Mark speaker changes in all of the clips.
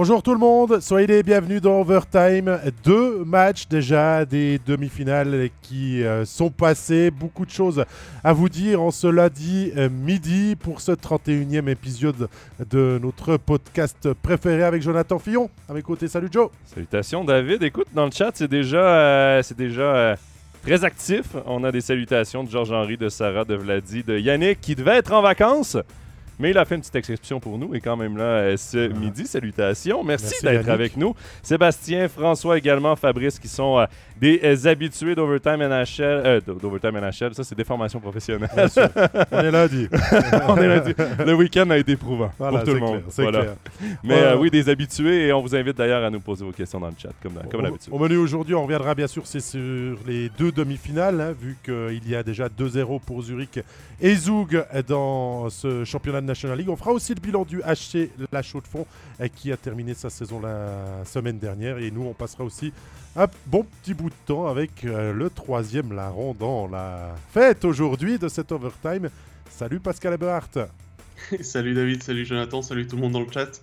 Speaker 1: Bonjour tout le monde, soyez les bienvenus dans Overtime. Deux matchs déjà des demi-finales qui euh, sont passés. Beaucoup de choses à vous dire en ce lundi euh, midi pour ce 31e épisode de notre podcast préféré avec Jonathan Fillon. À mes côtés, salut Joe.
Speaker 2: Salutations David. Écoute, dans le chat, c'est déjà, euh, c'est déjà très actif. On a des salutations de Georges-Henri, de Sarah, de Vladi, de Yannick qui devait être en vacances. Mais il a fait une petite exception pour nous et quand même là euh, ce midi. Salutations. Merci, d'être avec nous. Sébastien, François également, Fabrice qui sont euh, des euh, habitués d'Overtime NHL. D'Overtime NHL, ça c'est des formations professionnelles.
Speaker 1: On est lundi.
Speaker 2: on est lundi. Le week-end a été prouvant pour tout le monde.
Speaker 1: Clair,
Speaker 2: Mais oui, des habitués et on vous invite d'ailleurs à nous poser vos questions dans le chat comme, comme d'habitude.
Speaker 1: Au menu aujourd'hui, on reviendra bien sûr c'est sur les deux demi-finales, hein, vu qu'il y a déjà 2-0 pour Zurich et Zug dans ce championnat de National League. On fera aussi le bilan du HC La Chaux-de-Fonds euh, qui a terminé sa saison la semaine dernière. Et nous, on passera aussi un bon petit bout de temps avec euh, le troisième larron dans la fête aujourd'hui de cet overtime. Salut Pascal Eberhardt.
Speaker 3: salut David, salut Jonathan, salut tout le monde dans le chat.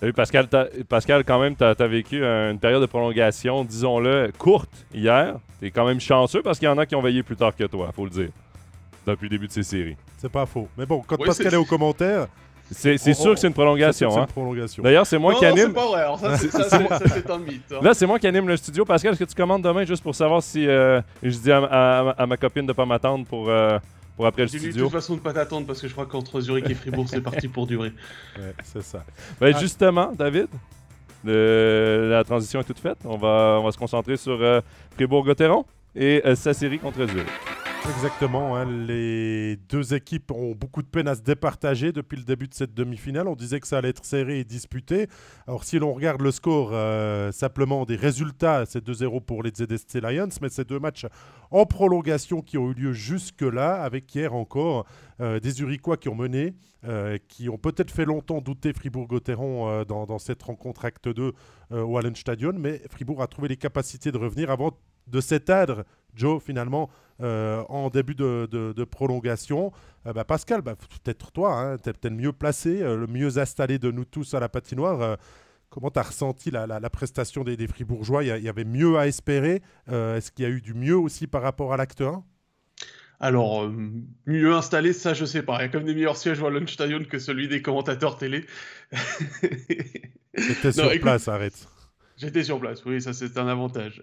Speaker 2: Salut Pascal, Pascal quand même, tu as, vécu une période de prolongation, disons-le, courte hier. Tu es quand même chanceux parce qu'il y en a qui ont veillé plus tard que toi, faut le dire depuis le début de ces séries.
Speaker 1: C'est pas faux. Mais bon, quand Pascal est au commentaire.
Speaker 2: C'est sûr que c'est une prolongation.
Speaker 1: C'est
Speaker 2: une
Speaker 1: prolongation.
Speaker 2: D'ailleurs, c'est moi qui anime.
Speaker 3: c'est pas vrai. ça, c'est un mythe. Hein.
Speaker 2: Là, c'est moi qui anime le studio. Pascal, est-ce que tu commandes demain juste pour savoir si euh, je dis à, ma copine de pas m'attendre pour, euh, pour après le studio?
Speaker 3: De toute façon, de pas t'attendre parce que je crois qu'entre Zurich et Fribourg, c'est parti pour durer.
Speaker 1: Ouais, c'est ça.
Speaker 2: Ben, Justement, David, la transition est toute faite. On va, on va se concentrer sur euh, Fribourg-Gotteron et sa série contre Zurich.
Speaker 1: Exactement. Hein. Les deux équipes ont beaucoup de peine à se départager depuis le début de cette demi-finale. On disait que ça allait être serré et disputé. Alors, si l'on regarde le score euh, simplement des résultats, c'est 2-0 pour les ZST Lions, mais c'est deux matchs en prolongation qui ont eu lieu jusque-là, avec hier encore euh, des Uriquois qui ont mené, euh, qui ont peut-être fait longtemps douter Fribourg-Gotteron dans, cette rencontre acte 2 au Hallenstadion, mais Fribourg a trouvé les capacités de revenir avant de s'éteindre, Joe, finalement, euh, en début de, prolongation. Euh, bah, Pascal, bah, peut-être toi, hein, tu es peut-être mieux placé, euh, le mieux installé de nous tous à la patinoire. comment tu as ressenti la, prestation des, Fribourgeois? Il y, avait mieux à espérer. Est-ce qu'il y a eu du mieux aussi par rapport à l'acte 1
Speaker 3: alors, mieux installé, ça je sais pas. Il y a comme des meilleurs sièges Stadion que celui des commentateurs télé.
Speaker 1: J'étais sur place, arrête.
Speaker 3: J'étais sur place, oui, ça c'est un avantage.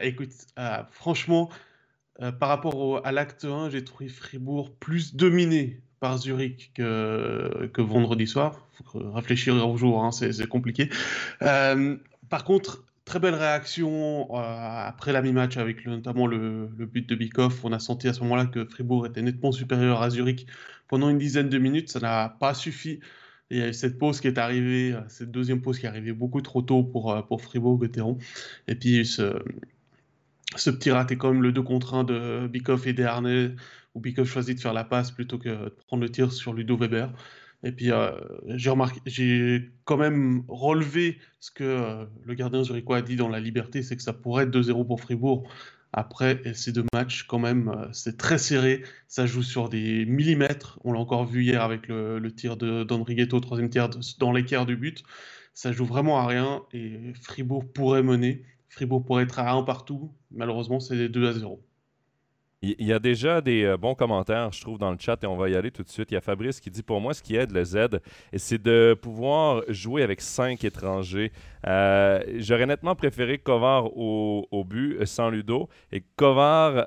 Speaker 3: écoute, franchement, euh, par rapport à l'acte 1, j'ai trouvé Fribourg plus dominé par Zurich que, que vendredi soir. Faut réfléchir au jour, hein, c'est compliqué. Euh, par contre, très belle réaction euh, après la mi-match avec notamment le, but de Bikoff. On a senti à ce moment-là que Fribourg était nettement supérieur à Zurich pendant une dizaine de minutes. Ça n'a pas suffi. Il y a eu cette pause qui est arrivée, cette deuxième pause qui est arrivée beaucoup trop tôt pour, pour Fribourg-Gotteron. Et puis ce, ce petit raté même le 2 contre 1 de Bikoff et Desharnais, où Bikoff choisit de faire la passe plutôt que de prendre le tir sur Ludo Weber. Et puis euh, j'ai quand même relevé ce que euh, le gardien zurichois a dit dans la liberté, c'est que ça pourrait être 2-0 pour Fribourg. Après ces deux matchs, quand même, euh, c'est très serré. Ça joue sur des millimètres. On l'a encore vu hier avec le, tir de Don Righetto, troisième tir dans l'équerre du but. Ça joue vraiment à rien et Fribourg pourrait mener. Fribourg pourrait être à 1 partout. Malheureusement, c'est 2 à 0.
Speaker 2: Il y a déjà des euh, bons commentaires, je trouve, dans le chat et on va y aller tout de suite. Il y a Fabrice qui dit Pour moi, ce qui aide le Z, c'est de pouvoir jouer avec cinq étrangers. Euh, j'aurais nettement préféré Kovar au, but euh, sans Ludo. Et Kovar,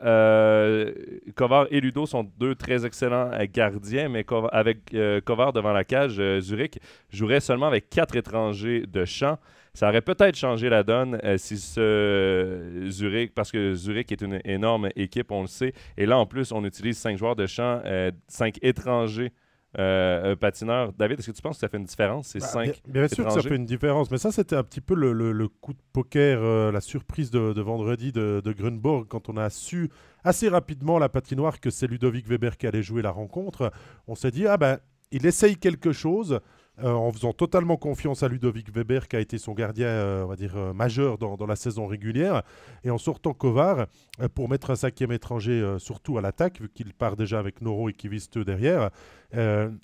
Speaker 2: et Ludo sont deux très excellents gardiens, mais avec Kovar devant la cage, Zurich jouerait seulement avec quatre étrangers de champ. Ça aurait peut-être changé la donne euh, si ce Zurich, parce que Zurich est une énorme équipe, on le sait. Et là, en plus, on utilise cinq joueurs de champ, euh, cinq étrangers. Euh, patineurs. David, est-ce que tu penses que ça fait une différence, ces bah, cinq
Speaker 1: Bien, sûr que ça fait une différence, mais ça, c'était un petit peu le, coup de poker, la surprise de, vendredi de, de, Grunborg, quand on a su assez rapidement la patinoire que c'est Ludovic Weber qui allait jouer la rencontre. On s'est dit, ah ben, il essaye quelque chose euh, en faisant totalement confiance à Ludovic Weber, qui a été son gardien, euh, on va dire, euh, majeur dans, la saison régulière, et en sortant Kovar pour mettre un cinquième étranger, surtout à l'attaque, vu qu'il part déjà avec Noro et Kiviste derrière.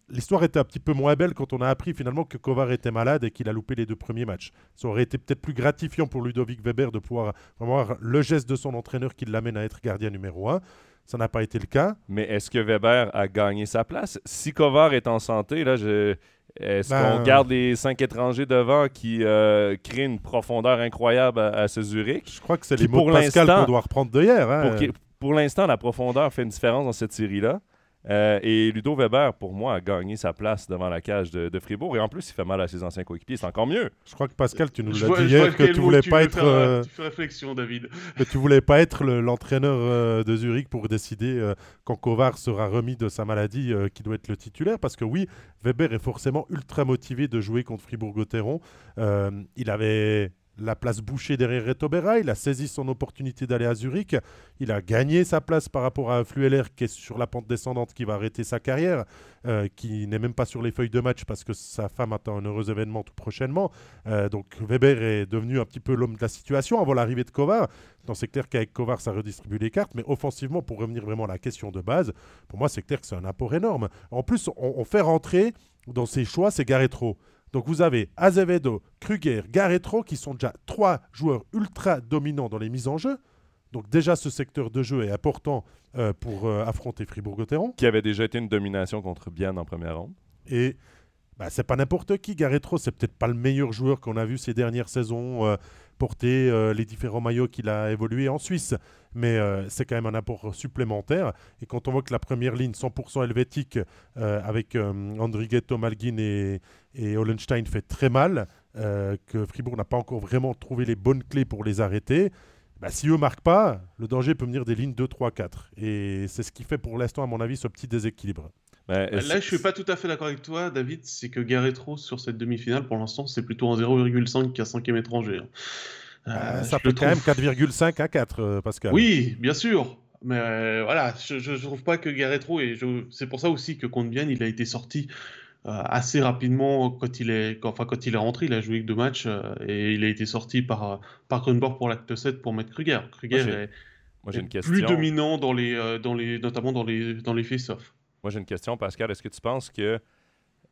Speaker 1: L'histoire était un petit peu moins belle quand on a appris finalement que Kovar était malade et qu'il a loupé les deux premiers matchs. Ça aurait été peut-être plus gratifiant pour Ludovic Weber de pouvoir avoir le geste de son entraîneur qui l'amène à être gardien numéro un. Ça n'a pas été le cas.
Speaker 2: Mais est-ce que Weber a gagné sa place? Si Kovar est en santé, là, je est-ce ben, qu'on garde les cinq étrangers devant qui euh, créent une profondeur incroyable à, ce Zurich?
Speaker 1: Je crois que c'est les mots de Pascal qu'on doit reprendre de hier. Hein.
Speaker 2: pour l'instant, la profondeur fait une différence dans cette série-là. Euh, et Ludo Weber, pour moi, a gagné sa place devant la cage de, Fribourg. Et en plus, il fait mal à ses anciens coéquipiers. C'est encore mieux.
Speaker 1: Je crois que Pascal, tu nous l'as dit hier que tu voulais pas être.
Speaker 3: Euh, tu fais réflexion, David.
Speaker 1: Que tu voulais pas être l'entraîneur euh, de Zurich pour décider quand Kovar sera remis de sa maladie qui doit être le titulaire. Parce que oui, Weber est forcément ultra motivé de jouer contre Fribourg-Gotteron. il avait la place bouchée derrière Retobera. Il a saisi son opportunité d'aller à Zurich. Il a gagné sa place par rapport à Flueller qui est sur la pente descendante, qui va arrêter sa carrière, euh, qui n'est même pas sur les feuilles de match parce que sa femme attend un heureux événement tout prochainement. Euh, donc Weber est devenu un petit peu l'homme de la situation avant l'arrivée de Kovar. C'est clair qu'avec Kovar, ça redistribue les cartes. Mais offensivement, pour revenir vraiment à la question de base, pour moi, c'est clair que c'est un apport énorme. En plus, on, fait rentrer dans ses choix, c'est Garretro. Donc vous avez Azevedo, Kruger, Garretro qui sont déjà trois joueurs ultra dominants dans les mises en jeu. Donc déjà ce secteur de jeu est important euh, pour euh, affronter Fribourg-Gotteron.
Speaker 2: Qui avait déjà été une domination contre Bienne en première ronde.
Speaker 1: Et bah, c'est pas n'importe qui. Garretro, c'est peut-être pas le meilleur joueur qu'on a vu ces dernières saisons euh, porter les différents maillots qu'il a évolué en Suisse. Mais c'est quand même un apport supplémentaire. Et quand on voit que la première ligne 100% helvétique avec Andrighetto, Malguin et, et Hollenstein fait très mal, euh, que Fribourg n'a pas encore vraiment trouvé les bonnes clés pour les arrêter. Bah, si eux ne marquent pas, le danger peut venir des lignes 2, 3, 4. Et c'est ce qui fait pour l'instant, à mon avis, ce petit déséquilibre.
Speaker 3: Bah, Là, je ne suis pas tout à fait d'accord avec toi, David. C'est que Garretro, sur cette demi-finale, pour l'instant, c'est plutôt en 0,5 qu'un cinquième étranger. Hein.
Speaker 1: Euh, ça peut quand même 4,5 à 4, euh, Pascal.
Speaker 3: Oui, bien sûr. Mais voilà, je ne trouve pas que Garretro, et c'est pour ça aussi que contre Bien, il a été sorti euh, assez rapidement quand il est enfin quand il est rentré. Il a joué que deux matchs euh, et il a été sorti par par Grunborg pour l'acte 7 pour mettre Kruger Kruger est, plus dominant dans les euh, dans les notamment dans les dans les face-off.
Speaker 2: Moi j'ai une question Pascal. Est-ce que tu penses que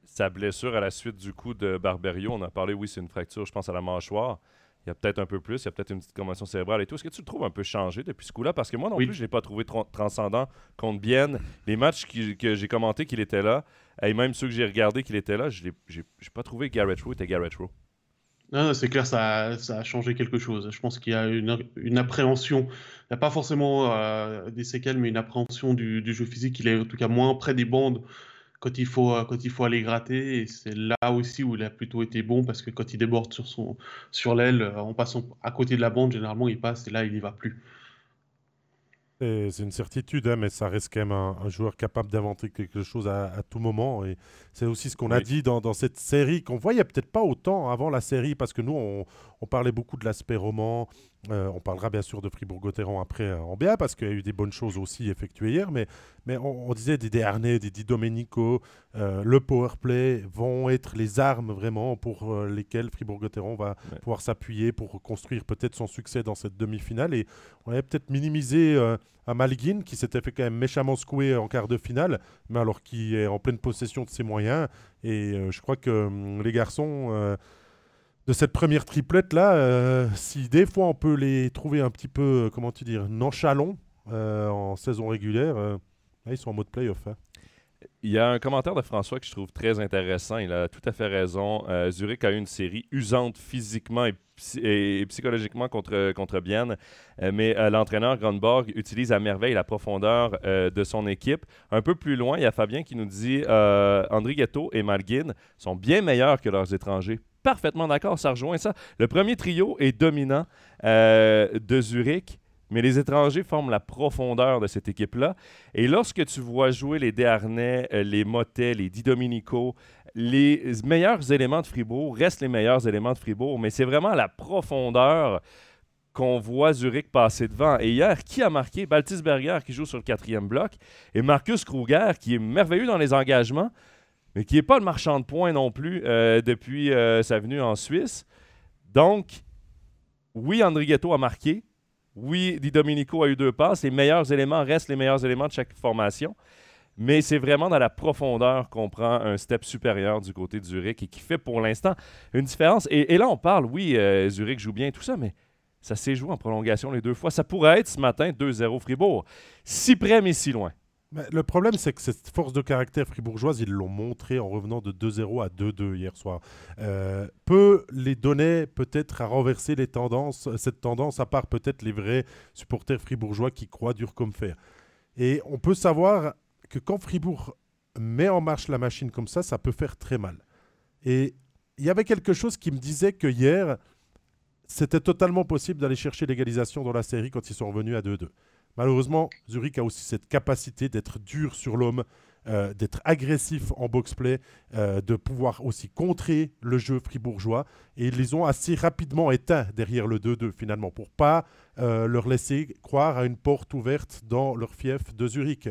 Speaker 2: sa blessure à la suite du coup de Barberio on a parlé oui c'est une fracture je pense à la mâchoire il y a peut-être un peu plus, il y a peut-être une petite commotion cérébrale et tout. Est-ce que tu le trouves un peu changé depuis ce coup-là? Parce que moi non plus, je ne l'ai pas trouvé transcendant contre Bienne. Les matchs que j'ai commenté qu'il était là, et même ceux que j'ai regardés qu'il était là, je n'ai pas trouvé Garrett Rowe était Garrett Rowe.
Speaker 3: Non, c'est clair, ça, ça, a changé quelque chose. Je pense qu'il y a une, une appréhension. Il n'y a pas forcément euh, des séquelles, mais une appréhension du, du, jeu physique. Il est en tout cas moins près des bandes quand il faut, euh, quand il faut aller gratter. Et c'est là aussi où il a plutôt été bon parce que quand il déborde sur, son, sur l'aile, euh, en passant à côté de la bande, généralement il passe et là il n'y va plus.
Speaker 1: C'est une certitude, hein, mais ça reste quand même un, joueur capable d'inventer quelque chose à, tout moment. Et c'est aussi ce qu'on a dit dans, dans, cette série, qu'on voyait peut-être pas autant avant la série, parce que nous, on, on parlait beaucoup de l'aspect roman, euh, on parlera bien sûr de Fribourg-Gotteron après euh, en BA parce qu'il y a eu des bonnes choses aussi effectuées hier, mais, mais on, disait des Dernay, des Di Domenico, euh, le powerplay vont être les armes vraiment pour lesquelles Fribourg-Gotteron va pouvoir s'appuyer pour construire peut-être son succès dans cette demi-finale. Et on avait peut-être minimisé un Malguin qui s'était fait quand même méchamment secouer en quart de finale, mais alors qui est en pleine possession de ses moyens. Et je crois que hum, les garçons de cette première triplette là, euh, si des fois on peut les trouver un petit peu, euh, comment tu dire, nonchalons euh, en saison régulière, ils sont en mode playoff. Hein.
Speaker 2: Il y a un commentaire de François que je trouve très intéressant. Il a tout à fait raison. Zurich a eu une série usante physiquement et, psychologiquement contre, contre Bienne, mais l'entraîneur Grandborg utilise à merveille la profondeur de son équipe. Un peu plus loin, il y a Fabien qui nous dit André Ghetto et Malguin sont bien meilleurs que leurs étrangers parfaitement d'accord, ça rejoint ça. Le premier trio est dominant euh, de Zurich, mais les étrangers forment la profondeur de cette équipe-là. Et lorsque tu vois jouer les Desharnais, euh, les Motet, les Di Domenico, les meilleurs éléments de Fribourg restent les meilleurs éléments de Fribourg, mais c'est vraiment la profondeur qu'on voit Zurich passer devant. Et hier, qui a marqué? Baltisberger qui joue sur le quatrième bloc et Marcus Kruger qui est merveilleux dans les engagements. Mais qui n'est pas le marchand de points non plus euh, depuis euh, sa venue en Suisse. Donc, oui, Andrighetto a marqué. Oui, Di Domenico a eu deux passes. Les meilleurs éléments restent les meilleurs éléments de chaque formation. Mais c'est vraiment dans la profondeur qu'on prend un step supérieur du côté de Zurich et qui fait pour l'instant une différence. Et, là, on parle, oui, euh, Zurich joue bien, tout ça, mais ça s'est joué en prolongation les deux fois. Ça pourrait être ce matin 2-0 Fribourg. Si près, mais si loin.
Speaker 1: Le problème, c'est que cette force de caractère fribourgeoise, ils l'ont montré en revenant de 2-0 à 2-2 hier soir. Euh, peu les donner peut-être à renverser les tendances, cette tendance, à part peut-être les vrais supporters fribourgeois qui croient dur comme fer. Et on peut savoir que quand Fribourg met en marche la machine comme ça, ça peut faire très mal. Et il y avait quelque chose qui me disait que hier, c'était totalement possible d'aller chercher l'égalisation dans la série quand ils sont revenus à 2-2. Malheureusement, Zurich a aussi cette capacité d'être dur sur l'homme, euh, d'être agressif en box-play, euh, de pouvoir aussi contrer le jeu fribourgeois. Et ils les ont assez rapidement éteints derrière le 2-2 finalement, pour pas euh, leur laisser croire à une porte ouverte dans leur fief de Zurich.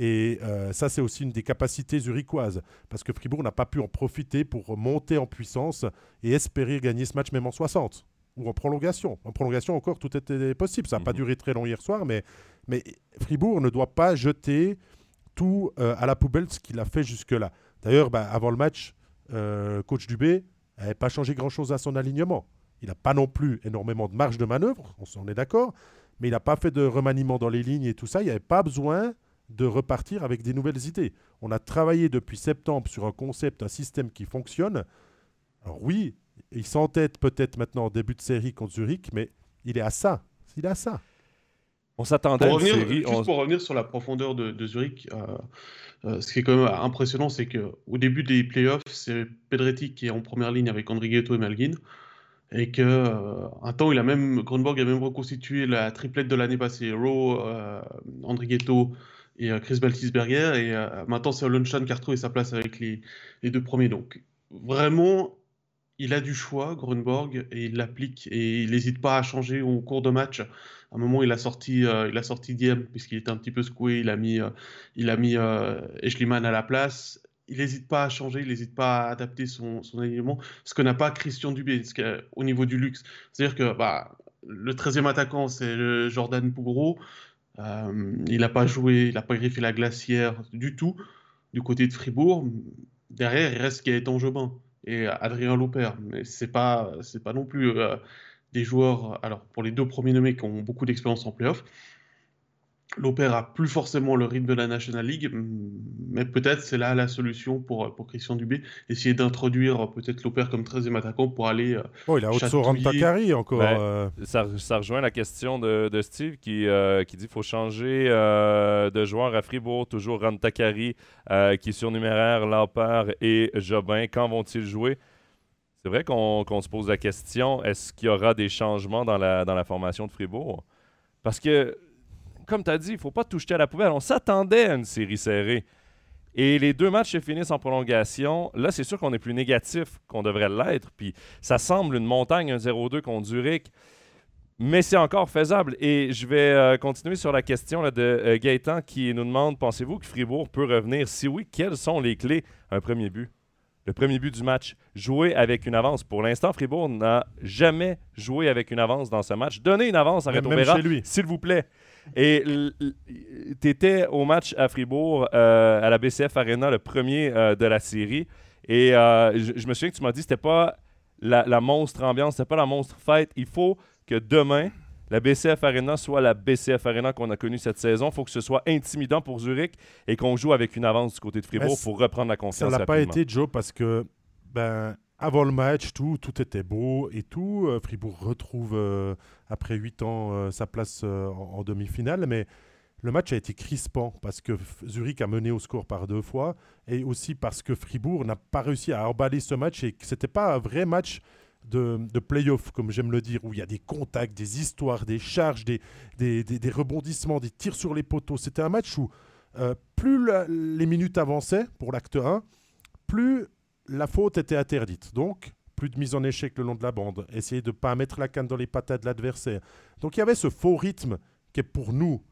Speaker 1: Et ça, c'est aussi une des capacités zurichoises, parce que Fribourg n'a pas pu en profiter pour monter en puissance et espérer gagner ce match même en 60 ou en prolongation. En prolongation encore, tout était possible. Ça n'a pas mhm. duré très long hier soir, mais, mais Fribourg ne doit pas jeter tout euh, à la poubelle ce qu'il a fait jusque-là. D'ailleurs, bah, avant le match, euh, coach Dubé n'avait pas changé grand-chose à son alignement. Il n'a pas non plus énormément de marge de manœuvre, on s'en est d'accord, mais il n'a pas fait de remaniement dans les lignes et tout ça. Il n'y avait pas besoin de repartir avec des nouvelles idées. On a travaillé depuis septembre sur un concept, un système qui fonctionne. Alors oui, il s'entête peut-être maintenant en début de série contre Zurich, mais il est à ça. Il est à ça.
Speaker 2: On s'attendait
Speaker 3: à une série. Juste pour revenir sur la profondeur de, Zurich, euh, euh, ce qui est quand même impressionnant, c'est qu'au début des playoffs, c'est Pedretti qui est en première ligne avec Andrighetto et Malguin. Et que euh, un temps, il a même, Grunborg a même reconstitué la triplette de l'année passée. Rowe, Andrighetto, et euh, Chris Baltisberger. Et euh, maintenant, c'est Olonshan qui a retrouvé sa place avec les, les, deux premiers. Donc, vraiment, il a du choix, Grunborg, et il l'applique. Et il n'hésite pas à changer au cours de match. À un moment, il a sorti, euh, il a sorti Diem, puisqu'il était un petit peu secoué. Il a mis, il a mis Eschliman à la place. Il n'hésite pas à changer, il n'hésite pas à adapter son, son alignement, ce que n'a pas Christian Dubé au niveau du luxe. C'est-à-dire que bah, le 13e attaquant, c'est Jordan Pougro. Euh, il n'a pas joué, il n'a pas griffé la glacière du tout du côté de Fribourg. Derrière, il reste Gaëtan Jobin et Adrien Loper. Mais ce n'est pas, pas non plus euh, des joueurs, alors pour les deux premiers nommés qui ont beaucoup d'expérience en playoff, L'Opère a plus forcément le rythme de la National League, mais peut-être c'est là la solution pour, pour Christian Dubé, essayer d'introduire peut-être l'Opère comme 13e attaquant pour aller. Euh,
Speaker 1: oh, il a Otso Takari encore. Ben,
Speaker 2: euh. ça, ça, rejoint la question de, de Steve qui, euh, qui dit qu'il faut changer de joueur à Fribourg, toujours Rantakari qui est surnuméraire, Laupert et Jobin. Quand vont-ils jouer? C'est vrai qu'on se pose la question est-ce qu'il y aura des changements dans la, dans la formation de Fribourg? Parce que comme tu as dit, il ne faut pas tout jeter à la poubelle. On s'attendait à une série serrée. Et les deux matchs se finissent en prolongation. Là, c'est sûr qu'on est plus négatif qu'on devrait l'être. Puis ça semble une montagne, un 0-2 contre Zurich. Mais c'est encore faisable. Et je vais euh, continuer sur la question de euh, Gaëtan qui nous demande Pensez-vous que Fribourg peut revenir? Si oui, quelles sont les clés? Un premier but. Le premier but du match. Jouer avec une avance. Pour l'instant, Fribourg n'a jamais joué avec une avance dans ce match. Donnez une avance à Reto s'il vous plaît. Et tu étais au match à Fribourg, euh, à la BCF Arena, le premier euh, de la série. Et euh, je, me souviens que tu m'as dit que c'était pas la, monstre ambiance, c'était pas la monstre fête. Il faut que demain, la BCF Arena soit la BCF Arena qu'on a connue cette saison. Il faut que ce soit intimidant pour Zurich et qu'on joue avec une avance du côté de Fribourg pour reprendre la confiance.
Speaker 1: Ça
Speaker 2: n'a
Speaker 1: pas été, Joe, parce que ben, avant le match, tout, tout était beau et tout. Euh, Fribourg retrouve, euh, après 8 ans, euh, sa place en, demi-finale. Mais le match a été crispant parce que Zurich a mené au score par deux fois et aussi parce que Fribourg n'a pas réussi à emballer ce match et que ce n'était pas un vrai match de, de play-off, comme j'aime le dire, où il y a des contacts, des histoires, des charges, des, des, des, rebondissements, des tirs sur les poteaux. C'était un match où plus les minutes avançaient pour l'acte 1, plus la faute était interdite. Donc, plus de mise en échec le long de la bande. Essayer de ne pas mettre la canne dans les patates de l'adversaire. Donc, il y avait ce faux rythme qui est pour nous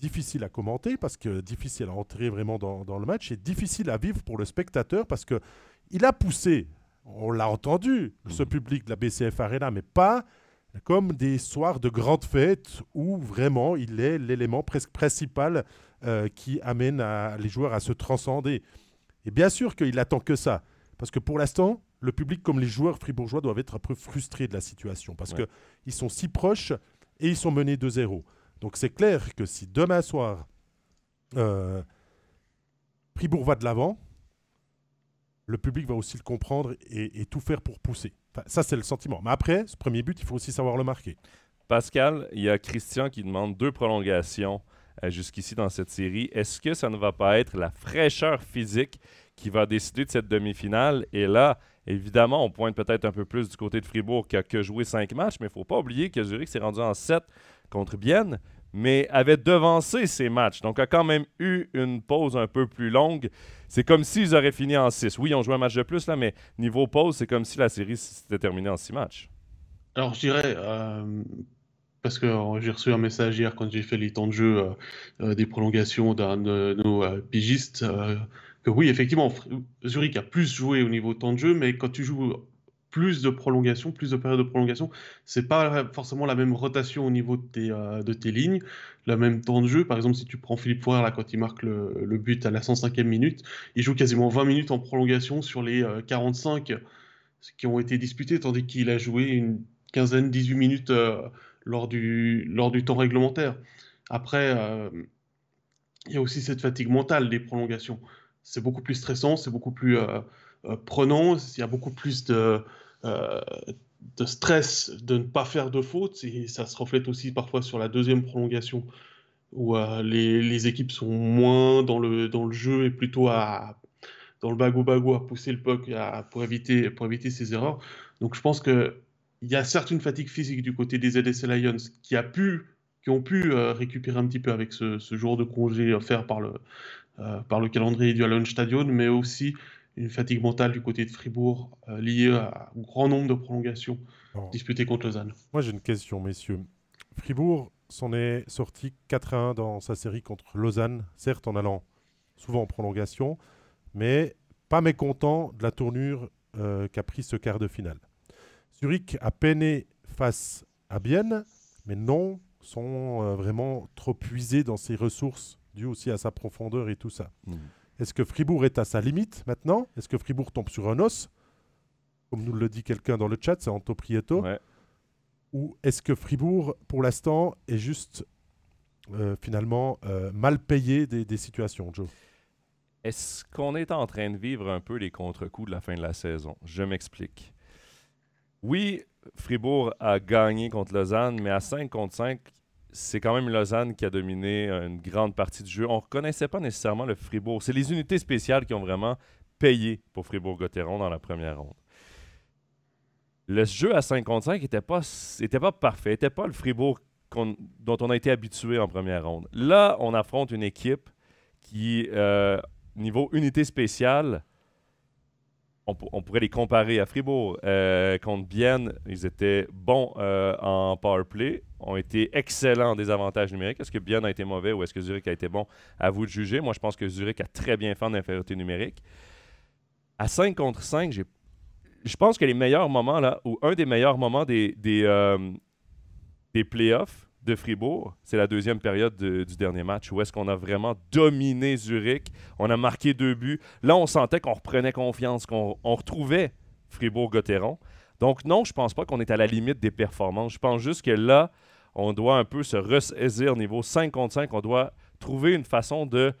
Speaker 1: difficile à commenter parce que difficile à entrer vraiment dans, dans le match et difficile à vivre pour le spectateur parce que il a poussé, on l'a entendu, ce
Speaker 2: Mhm.
Speaker 1: public de la BCF Arena, mais pas comme des soirs de grandes fêtes où vraiment il est l'élément presque principal euh, qui amène à- les joueurs à se transcender. Et bien sûr qu'il attend que ça, parce que pour l'instant, le public comme les joueurs fribourgeois doivent être un peu frustrés de la situation, parce
Speaker 2: Ouais.
Speaker 1: qu'ils sont si proches et ils sont menés 2-0. Donc c'est clair que si demain soir, euh, Fribourg va de l'avant, le public va aussi le comprendre et, et tout faire pour pousser. Enfin, ça, c'est le sentiment. Mais après, ce premier but, il faut aussi savoir le marquer.
Speaker 2: Pascal, il y a Christian qui demande deux prolongations euh, jusqu'ici dans cette série. Est-ce que ça ne va pas être la fraîcheur physique qui va décider de cette demi-finale? Et là, évidemment, on pointe peut-être un peu plus du côté de Fribourg qui a que joué cinq matchs, mais il ne faut pas oublier que Zurich s'est rendu en 7 contre Bienne, mais avait devancé ces matchs. Donc, a quand même eu une pause un peu plus longue. C'est comme s'ils auraient fini en 6. Oui, ils ont joué un match de plus, là, mais niveau pause, c'est comme si la série s'était terminée en 6 matchs.
Speaker 3: Alors, je dirais, euh, parce que euh, j'ai reçu un message hier quand j'ai fait les temps de jeu euh, des prolongations d'un de nos pigistes, oui, effectivement, Zurich a plus joué au niveau temps de jeu, mais quand tu joues plus de prolongations, plus de périodes de prolongation, c'est pas forcément la même rotation au niveau de tes, euh, lignes, le même temps de jeu. Par exemple, si tu prends Philippe Fourrière, là, quand il marque le, but à la 105e minute, il joue quasiment 20 minutes en prolongation sur les euh, 45 qui ont été disputés, tandis qu'il a joué une quinzaine, 18 minutes euh, lors, du, temps réglementaire. Après, euh, il y a aussi cette fatigue mentale des prolongations. C'est beaucoup plus stressant, c'est beaucoup plus euh, euh, prenant, il y a beaucoup plus de, euh, de stress de ne pas faire de fautes, et ça se reflète aussi parfois sur la deuxième prolongation, où les, équipes sont moins dans le, dans le jeu et plutôt à, dans le bago-bago à pousser le puck pour, éviter, pour éviter ces erreurs. Donc je pense qu'il y a certes une fatigue physique du côté des ZSC Lions qui, a pu, qui ont pu récupérer un petit peu avec ce, jour de congé offert par le, par le calendrier du Allianz Stadion, mais aussi une fatigue mentale du côté de Fribourg euh, liée à- au grand nombre de prolongations disputées contre Lausanne.
Speaker 1: Moi, j'ai une question, messieurs. Fribourg s'en est sorti 4-1 dans sa série contre Lausanne, certes en allant souvent en prolongation, mais pas mécontent de la tournure euh, qu'a pris ce quart de finale. Zurich a peiné face à Bienne, mais non, sont euh, vraiment trop puisés dans ses ressources, dues aussi à sa profondeur et tout ça. Est-ce que Fribourg est à sa limite maintenant? Est-ce que Fribourg tombe sur un os? Comme nous le dit quelqu'un dans le chat, c'est Anto Prieto.
Speaker 2: Ouais.
Speaker 1: Ou est-ce que Fribourg, pour l'instant, est juste euh, finalement euh, mal payé des, des situations, Joe?
Speaker 2: Est-ce qu'on est en train de vivre un peu les contre-coups de la fin de la saison? Je m'explique. Oui, Fribourg a gagné contre Lausanne, mais à 5 contre 5, c'est quand même Lausanne qui a dominé une grande partie du jeu. On ne reconnaissait pas nécessairement le Fribourg. C'est les unités spéciales qui ont vraiment payé pour Fribourg-Gotteron dans la première ronde. Le jeu à 5 contre 5 n'était pas, était pas parfait, n'était pas le Fribourg dont on a été habitué en première ronde. Là, on affronte une équipe qui, euh, niveau unité spéciale, on, pour- on pourrait les comparer à Fribourg. Euh, contre Bienne, ils étaient bons euh, en power play, ont été excellents en désavantages numériques. Est-ce que Bienne a été mauvais ou est-ce que Zurich a été bon? À vous de juger. Moi, je pense que Zurich a très bien fait en infériorité numérique. À 5 contre 5, j'ai je pense que les meilleurs moments, là, ou un des meilleurs moments des, euh, des playoffs de Fribourg, c'est la deuxième période de- du dernier match où est-ce qu'on a vraiment dominé Zurich. On a marqué deux buts. Là, on sentait qu'on reprenait confiance, qu'on on retrouvait Fribourg-Gotteron. Donc, non, je pense pas qu'on est à la limite des performances. Je pense juste que là, on doit un peu se ressaisir niveau 5 contre 5. On doit trouver une façon de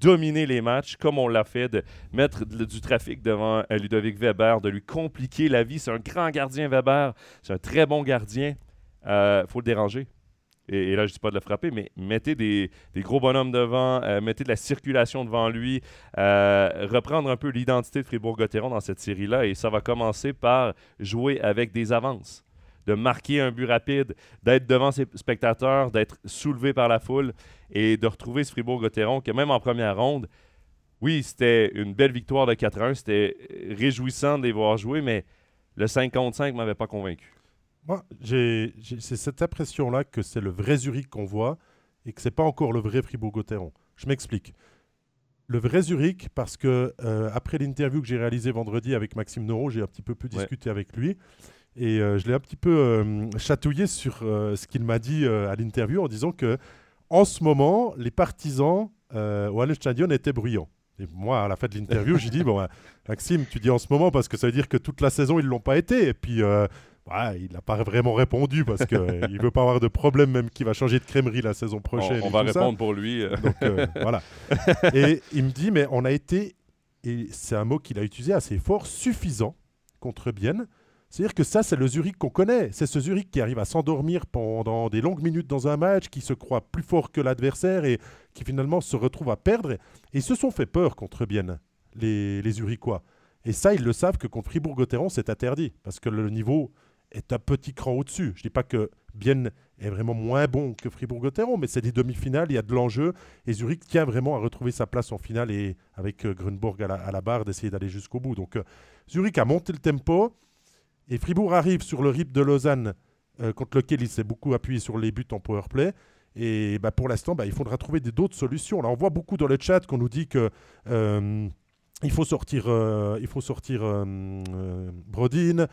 Speaker 2: dominer les matchs comme on l'a fait, de mettre du trafic devant euh, Ludovic Weber, de lui compliquer la vie. C'est un grand gardien, Weber. C'est un très bon gardien. Il faut le déranger. Et, là, je dis pas de le frapper, mais mettez des, gros bonhommes devant, euh, mettez de la circulation devant lui, euh, reprendre un peu l'identité de Fribourg-Gotteron dans cette série-là. Et ça va commencer par jouer avec des avances, de marquer un but rapide, d'être devant ses spectateurs, d'être soulevé par la foule et de retrouver ce Fribourg-Gotteron que même en première ronde, oui, c'était une belle victoire de 4-1, c'était réjouissant de les voir jouer, mais le 55 ne m'avait pas convaincu.
Speaker 1: Moi, j'ai, c'est cette impression-là que c'est le vrai Zurich qu'on voit et que c'est pas encore le vrai Fribourg-Gotteron. Je m'explique. Le vrai Zurich, parce que euh, après l'interview que j'ai réalisée vendredi avec Maxime Noro, j'ai un petit peu pu discuter avec lui. Et euh, je l'ai un petit peu euh, chatouillé sur ce qu'il m'a dit à l'interview en disant que en ce moment, les partisans au Halle Stadion étaient bruyants. Et moi, à la fin de l'interview, j'ai dit bon, Maxime, tu dis en ce moment parce que ça veut dire que toute la saison, ils l'ont pas été. Et puis, il n'a pas vraiment répondu parce qu'il ne veut pas avoir de problème, même qu'il va changer de crèmerie la saison prochaine.
Speaker 2: On, va répondre pour lui.
Speaker 1: Donc, euh, voilà. Et il me dit, mais on a été, et c'est un mot qu'il a utilisé assez fort, suffisant contre Bienne. C'est-à-dire que ça, c'est le Zurich qu'on connaît. C'est ce Zurich qui arrive à s'endormir pendant des longues minutes dans un match, qui se croit plus fort que l'adversaire et qui finalement se retrouve à perdre. Et ils se sont fait peur contre Bienne, les, les Zurichois. Et ça, ils le savent que contre Fribourg-Gotteron, c'est interdit. Parce que le niveau est un petit cran au-dessus. Je ne dis pas que Bienne est vraiment moins bon que Fribourg-Gotteron, mais c'est des demi-finales, il y a de l'enjeu. Et Zurich tient vraiment à retrouver sa place en finale et avec euh, à la, barre d'essayer d'aller jusqu'au bout. Donc euh, Zurich a monté le tempo et Fribourg arrive sur le RIP de Lausanne euh, contre lequel il s'est beaucoup appuyé sur les buts en power play. Et bah, pour l'instant, bah, il faudra trouver d'autres solutions. Là, on voit beaucoup dans le chat qu'on nous dit que il faut sortir, euh, il faut sortir euh, euh, Brodin,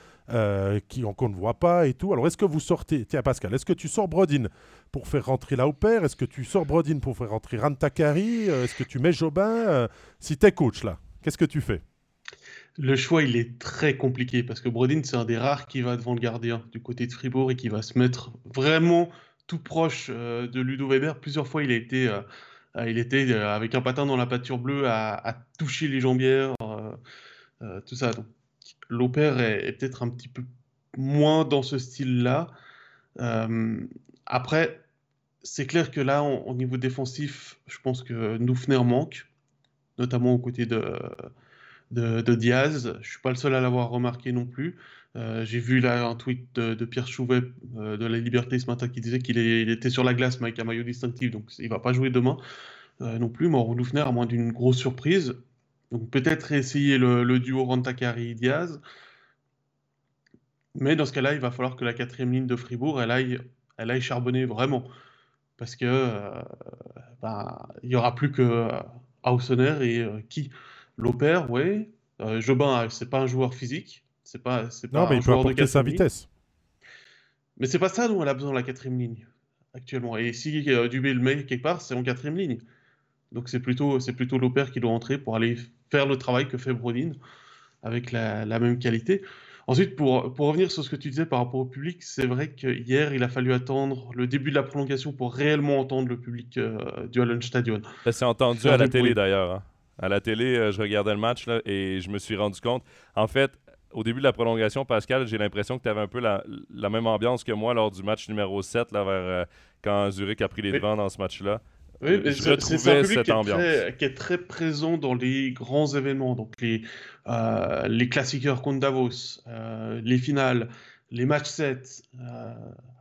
Speaker 1: qui qu'on ne voit pas et tout. Alors, est-ce que vous sortez, tiens Pascal, est-ce que tu sors Brodin pour faire rentrer Lauper Est-ce que tu sors Brodin pour faire rentrer Rantakari Est-ce que tu mets Jobin? Si tu es coach là, qu'est-ce que tu fais?
Speaker 3: Le choix, il est très compliqué parce que Brodin, c'est un des rares qui va devant le gardien du côté de Fribourg et qui va se mettre vraiment tout proche de Ludo Weber. Plusieurs fois, il a été euh, il était euh, avec un patin dans la pâture bleue à, toucher les jambières, euh, tout ça. L'Opère est, peut-être un petit peu moins dans ce style-là. après, c'est clair que là, au niveau défensif, je pense que Noufner manque, notamment aux côtés de, de, Diaz. Je suis pas le seul à l'avoir remarqué non plus. Euh, j'ai vu là un tweet de, Pierre Chouvet euh, de La Liberté ce matin qui disait qu'il était sur la glace mais avec un maillot distinctif, donc il va pas jouer demain euh, non plus. Mauro Loufner, à moins d'une grosse surprise. Donc peut-être essayer le, duo Rantakari-Diaz. Mais dans ce cas-là, il va falloir que la quatrième ligne de Fribourg, elle aille, elle aille charbonner vraiment. Parce que bah, il n'y aura plus que Hausener et qui? L'Opère, oui. Jobin, c'est pas un joueur physique. C'est pas, c'est
Speaker 1: pas non, mais il peut apporter sa vitesse.
Speaker 3: Mais c'est pas ça dont elle a besoin la quatrième ligne actuellement. Et si euh, Dubé le met quelque part, c'est en quatrième ligne. Donc c'est plutôt, c'est plutôt l'opère qui doit entrer pour aller faire le travail que fait Brodin avec la, même qualité. Ensuite, pour, pour, revenir sur ce que tu disais par rapport au public, c'est vrai qu'hier, il a fallu attendre le début de la prolongation pour réellement entendre le public euh, du Allen Stadion.
Speaker 2: Ça s'est entendu à la télé d'ailleurs. Hein. À la télé, euh, je regardais le match là, et je me suis rendu compte. En fait, au début de la prolongation, Pascal, j'ai l'impression que tu avais un peu la, même ambiance que moi lors du match numéro 7, là, vers, euh, quand Zurich a pris les devants dans ce match-là.
Speaker 3: Oui, mais je retrouvais cette qui ambiance. Très, qui est très présent dans les grands événements, donc les, euh, les classiqueurs contre Davos, euh, les finales, les matchs 7.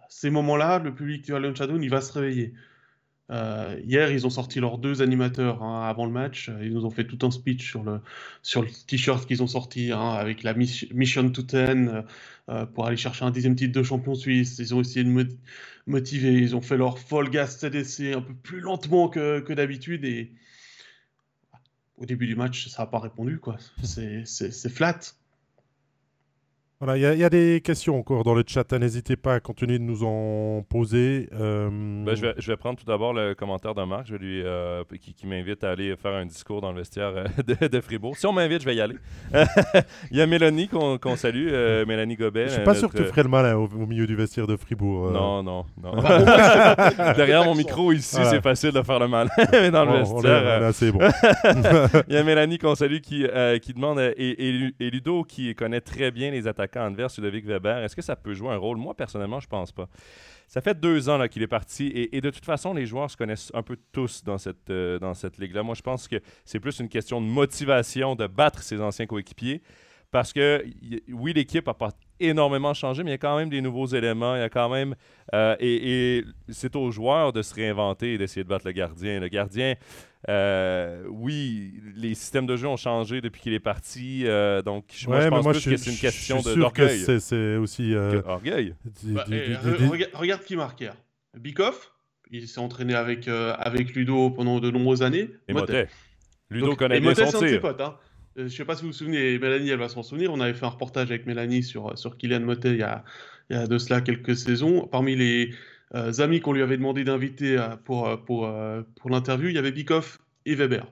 Speaker 3: ces moments-là, le public du Allianz Shadow, il va se réveiller. Euh, hier, ils ont sorti leurs deux animateurs hein, avant le match. Ils nous ont fait tout un speech sur le, t-shirt qu'ils ont sorti hein, avec la Mission to Ten euh, pour aller chercher un dixième titre de champion suisse. Ils ont essayé de motiver. Ils ont fait leur Fall Gas CDC un peu plus lentement que, que d'habitude. Et au début du match, ça n'a pas répondu. C'est flat.
Speaker 1: Voilà, il y, a des questions encore dans le chat. Hein. N'hésitez pas à continuer de nous en poser. Euh,
Speaker 2: ben, je, vais, je, vais, prendre tout d'abord le commentaire de Marc je vais lui, euh, qui, qui m'invite à aller faire un discours dans le vestiaire euh, de, de, Fribourg. Si on m'invite, je vais y aller. Il y a Mélanie qu'on salue, Mélanie Gobet.
Speaker 1: Je suis pas sûr que tu ferais le mal au, milieu du vestiaire de Fribourg.
Speaker 2: Non, non, non. Derrière mon micro ici, c'est facile de faire le mal. Mais dans le vestiaire.
Speaker 1: c'est bon.
Speaker 2: Il y a Mélanie qu'on salue qui, qui demande, et, et Ludo qui connaît très bien les attaques camp adverse, Ludovic Weber, est-ce que ça peut jouer un rôle? Moi, personnellement, je pense pas. Ça fait deux ans qu'il est parti et, de toute façon, les joueurs se connaissent un peu tous dans cette, euh, dans cette ligue-là. Moi, je pense que c'est plus une question de motivation de battre ses anciens coéquipiers parce que, oui, l'équipe a pas énormément changé, mais il y a quand même des nouveaux éléments. Il y a quand même. Euh, et, c'est aux joueurs de se réinventer et d'essayer de battre le gardien. Le gardien, euh, oui, les systèmes de jeu ont changé depuis qu'il est parti. Euh, donc, moi, je pense plus que c'est une question d'orgueil.
Speaker 1: C'est aussi.
Speaker 2: orgueil.
Speaker 3: Bah, regarde, qui marque hier. Bikoff, Il s'est entraîné avec, avec Ludo pendant de nombreuses années.
Speaker 2: Et Motet. Ludo connaît bien son tir. Potes,
Speaker 3: hein. Je ne sais pas si vous vous souvenez, Mélanie, elle va s'en souvenir. On avait fait un reportage avec Mélanie sur, sur Kylian Motet il y, a, il y a de cela quelques saisons. Parmi les amis qu'on lui avait demandé d'inviter pour, pour, pour l'interview, il y avait Bikoff et Weber.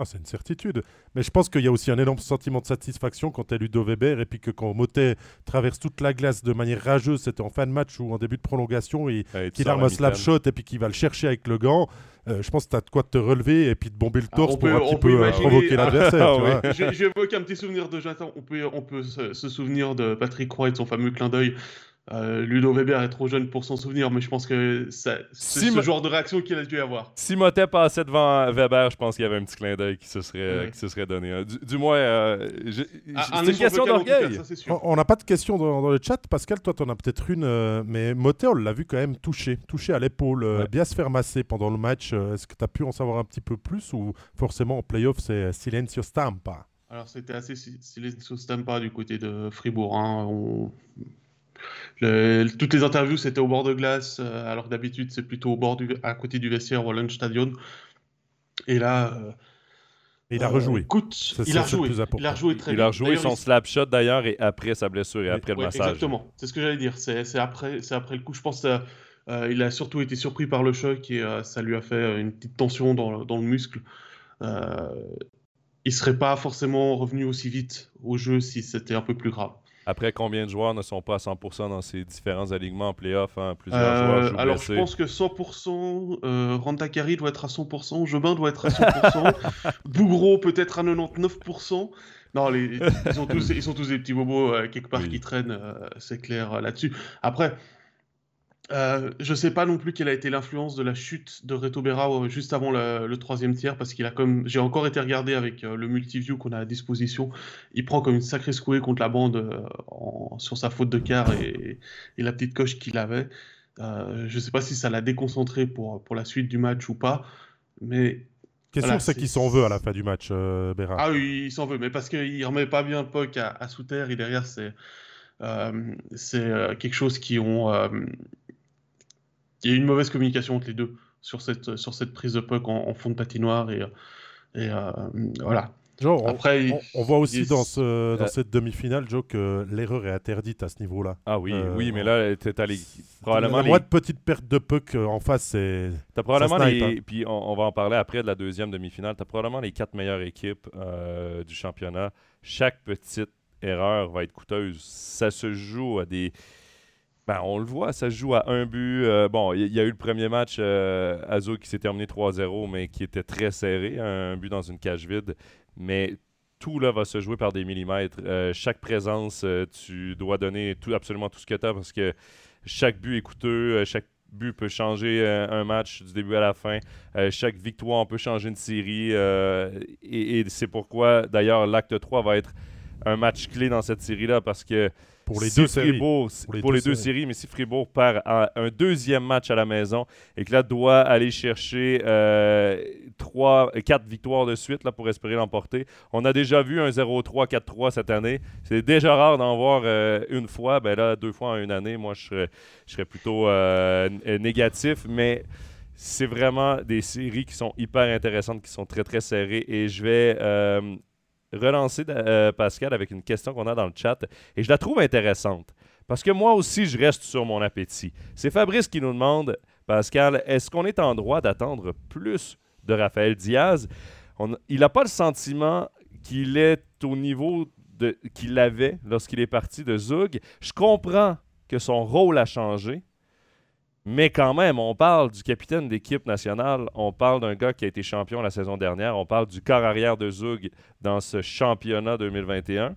Speaker 1: Ah, c'est une certitude. Mais je pense qu'il y a aussi un énorme sentiment de satisfaction quand es Ludo Weber et puis que quand Motet traverse toute la glace de manière rageuse, c'était en fin de match ou en début de prolongation, et qu'il arme un slap shot et puis qu'il va le chercher avec le gant. Euh, je pense que tu as de quoi te relever et puis de bomber le ah, torse pour un petit peu euh, provoquer l'adversaire.
Speaker 3: ah, J'évoque un petit souvenir de Jonathan. On peut, on peut se, se souvenir de Patrick Roy et de son fameux clin d'œil euh, Ludo Weber est trop jeune pour s'en souvenir, mais je pense que c'est ce genre de réaction qu'il a dû avoir.
Speaker 2: Si Motet passait devant Weber, je pense qu'il y avait un petit clin d'œil qui, se serait, qui se serait donné. Du, moins, euh, ah, c'est une question d'orgueil.
Speaker 1: On n'a pas de questions dans, le chat. Pascal, toi, tu en as peut-être une, euh, mais Motet, on l'a vu quand même touché, touché à l'épaule, bien se faire masser pendant le match. Est-ce que tu as pu en savoir un petit peu plus ou forcément en playoff, c'est silencio stampa?
Speaker 3: Alors c'était assez silencio stampa du côté de Fribourg. Hein. On toutes les interviews, c'était au bord de glace, euh, alors que d'habitude, c'est plutôt au bord du, à côté du vestiaire au Lunch Stadion. Et là. Euh,
Speaker 1: il a rejoué.
Speaker 3: Écoute, il, a rejoué. il a rejoué très
Speaker 2: Il a rejoué son slap shot d'ailleurs et après sa blessure et après le massage.
Speaker 3: Exactement, c'est ce que j'allais dire. C'est après, après le coup. Je pense qu'il euh, il a surtout été surpris par le choc et ça lui a fait une petite tension dans, dans le muscle. il serait pas forcément revenu aussi vite au jeu si c'était un peu plus grave.
Speaker 2: Après, combien de joueurs ne sont pas à 100% dans ces différents alignements en playoff hein? Plusieurs euh, joueurs jouent
Speaker 3: Alors, je pense que 100%, euh, Rantakari doit être à 100%, Jobin doit être à 100%, Bougro peut-être à 99%. Non, ils, sont tous, ils sont tous des petits bobos euh, quelque part qui traînent, euh, c'est clair là-dessus. Après, euh, je ne sais pas non plus quelle a été l'influence de la chute de Reto Berra euh, juste avant le, troisième tiers, parce qu'il a comme j'ai encore été regardé avec euh, le multiview qu'on a à disposition. Il prend comme une sacrée secouée contre la bande sur sa faute de quart et, la petite coche qu'il avait. je ne sais pas si ça l'a déconcentré pour, pour la suite du match ou pas, mais
Speaker 1: Question, c'est qu'il s'en veut à la fin du match, Berra.
Speaker 3: Ah oui, il s'en veut, mais parce qu'il remet pas bien Puck à, à sous terre et derrière c'est c'est quelque chose qui ont il y a eu une mauvaise communication entre les deux sur cette, sur cette prise de puck en, fond de patinoire et, et euh, voilà.
Speaker 1: Après, on, voit aussi dans, ce, dans cette demi-finale, Joe, que l'erreur est interdite à ce niveau-là.
Speaker 2: Ah oui, euh, oui, mais là, tu as les,
Speaker 1: probablement les... de petite perte de puck euh, en face, c'est.
Speaker 2: Tu probablement les. Hein. Puis on, va en parler après de la deuxième demi-finale. Tu as probablement les quatre meilleures équipes du championnat. Chaque petite erreur va être coûteuse. Ça se joue à des ben, on le voit, ça se joue à un but. Euh, bon, il y, a eu le premier match euh, Azo qui s'est terminé 3-0, mais qui était très serré, un but dans une cage vide. Mais tout là va se jouer par des millimètres. Euh, chaque présence, tu dois donner absolument tout ce que tu as parce que chaque but est coûteux, chaque but peut changer un match du début à la fin. chaque victoire, peut changer une série. et, et c'est pourquoi, d'ailleurs, l'acte 3 va être un match clé dans cette série-là parce que
Speaker 1: pour les deux séries.
Speaker 2: Pour les, deux, séries. mais si Fribourg perd un deuxième match à la maison et que là doit aller chercher euh, trois, quatre victoires de suite là, pour espérer l'emporter. On a déjà vu un 0-3, 4-3 cette année. C'est déjà rare d'en voir euh, une fois. Ben là, deux fois en une année, moi, je serais, je serais plutôt euh, négatif, mais c'est vraiment des séries qui sont hyper intéressantes, qui sont très, très serrées. Et je vais relancer euh, Pascal avec une question qu'on a dans le chat et je la trouve intéressante parce que moi aussi je reste sur mon appétit. C'est Fabrice qui nous demande, Pascal, est-ce qu'on est en droit d'attendre plus de Raphaël Diaz? Il n'a pas le sentiment qu'il est au niveau qu'il avait lorsqu'il est parti de Zug. Je comprends que son rôle a changé, mais quand même, on parle du capitaine d'équipe nationale, on parle d'un gars qui a été champion la saison dernière, on parle du corps arrière de Zug dans ce championnat 2021.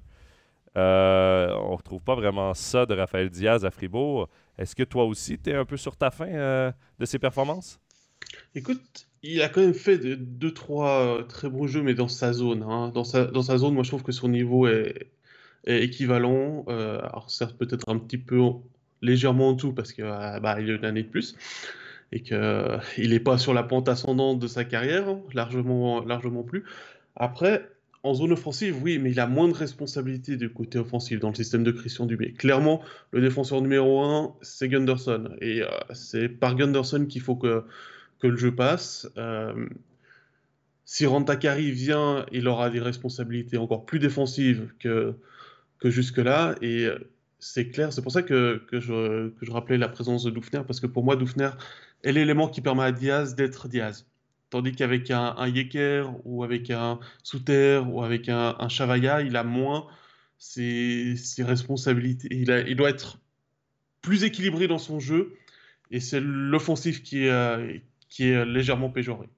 Speaker 2: Euh, on ne retrouve pas vraiment ça de Raphaël Diaz à Fribourg. Est-ce que toi aussi, tu es un peu sur ta fin euh, de ses performances?
Speaker 3: Écoute, il a quand même fait deux, trois euh, très bons jeux, mais dans sa zone. Hein. Dans, sa, zone, moi, je trouve que son niveau est, équivalent. alors, certes, peut-être un petit peu légèrement en dessous parce qu'il euh, bah, a une année de plus et qu'il n'est pas sur la pente ascendante de sa carrière, hein, largement, largement plus. Après, en zone offensive, oui, mais il a moins de responsabilités du côté offensif dans le système de Christian Dubé. Clairement, le défenseur numéro un, c'est Gunderson. Et euh, c'est par Gunderson qu'il faut que, que le jeu passe. Euh, si Rantakari vient, il aura des responsabilités encore plus défensives que, que jusque-là. Et euh, c'est clair, c'est pour ça que, je, rappelais la présence de Doufner, parce que pour moi, Doufner est l'élément qui permet à Diaz d'être Diaz. Tandis qu'avec un, un, ou avec un Souter ou avec un, un Chavaya, il a moins ses, responsabilités. Il, il, doit être plus équilibré dans son jeu et c'est l'offensif qui est, qui est légèrement péjoré.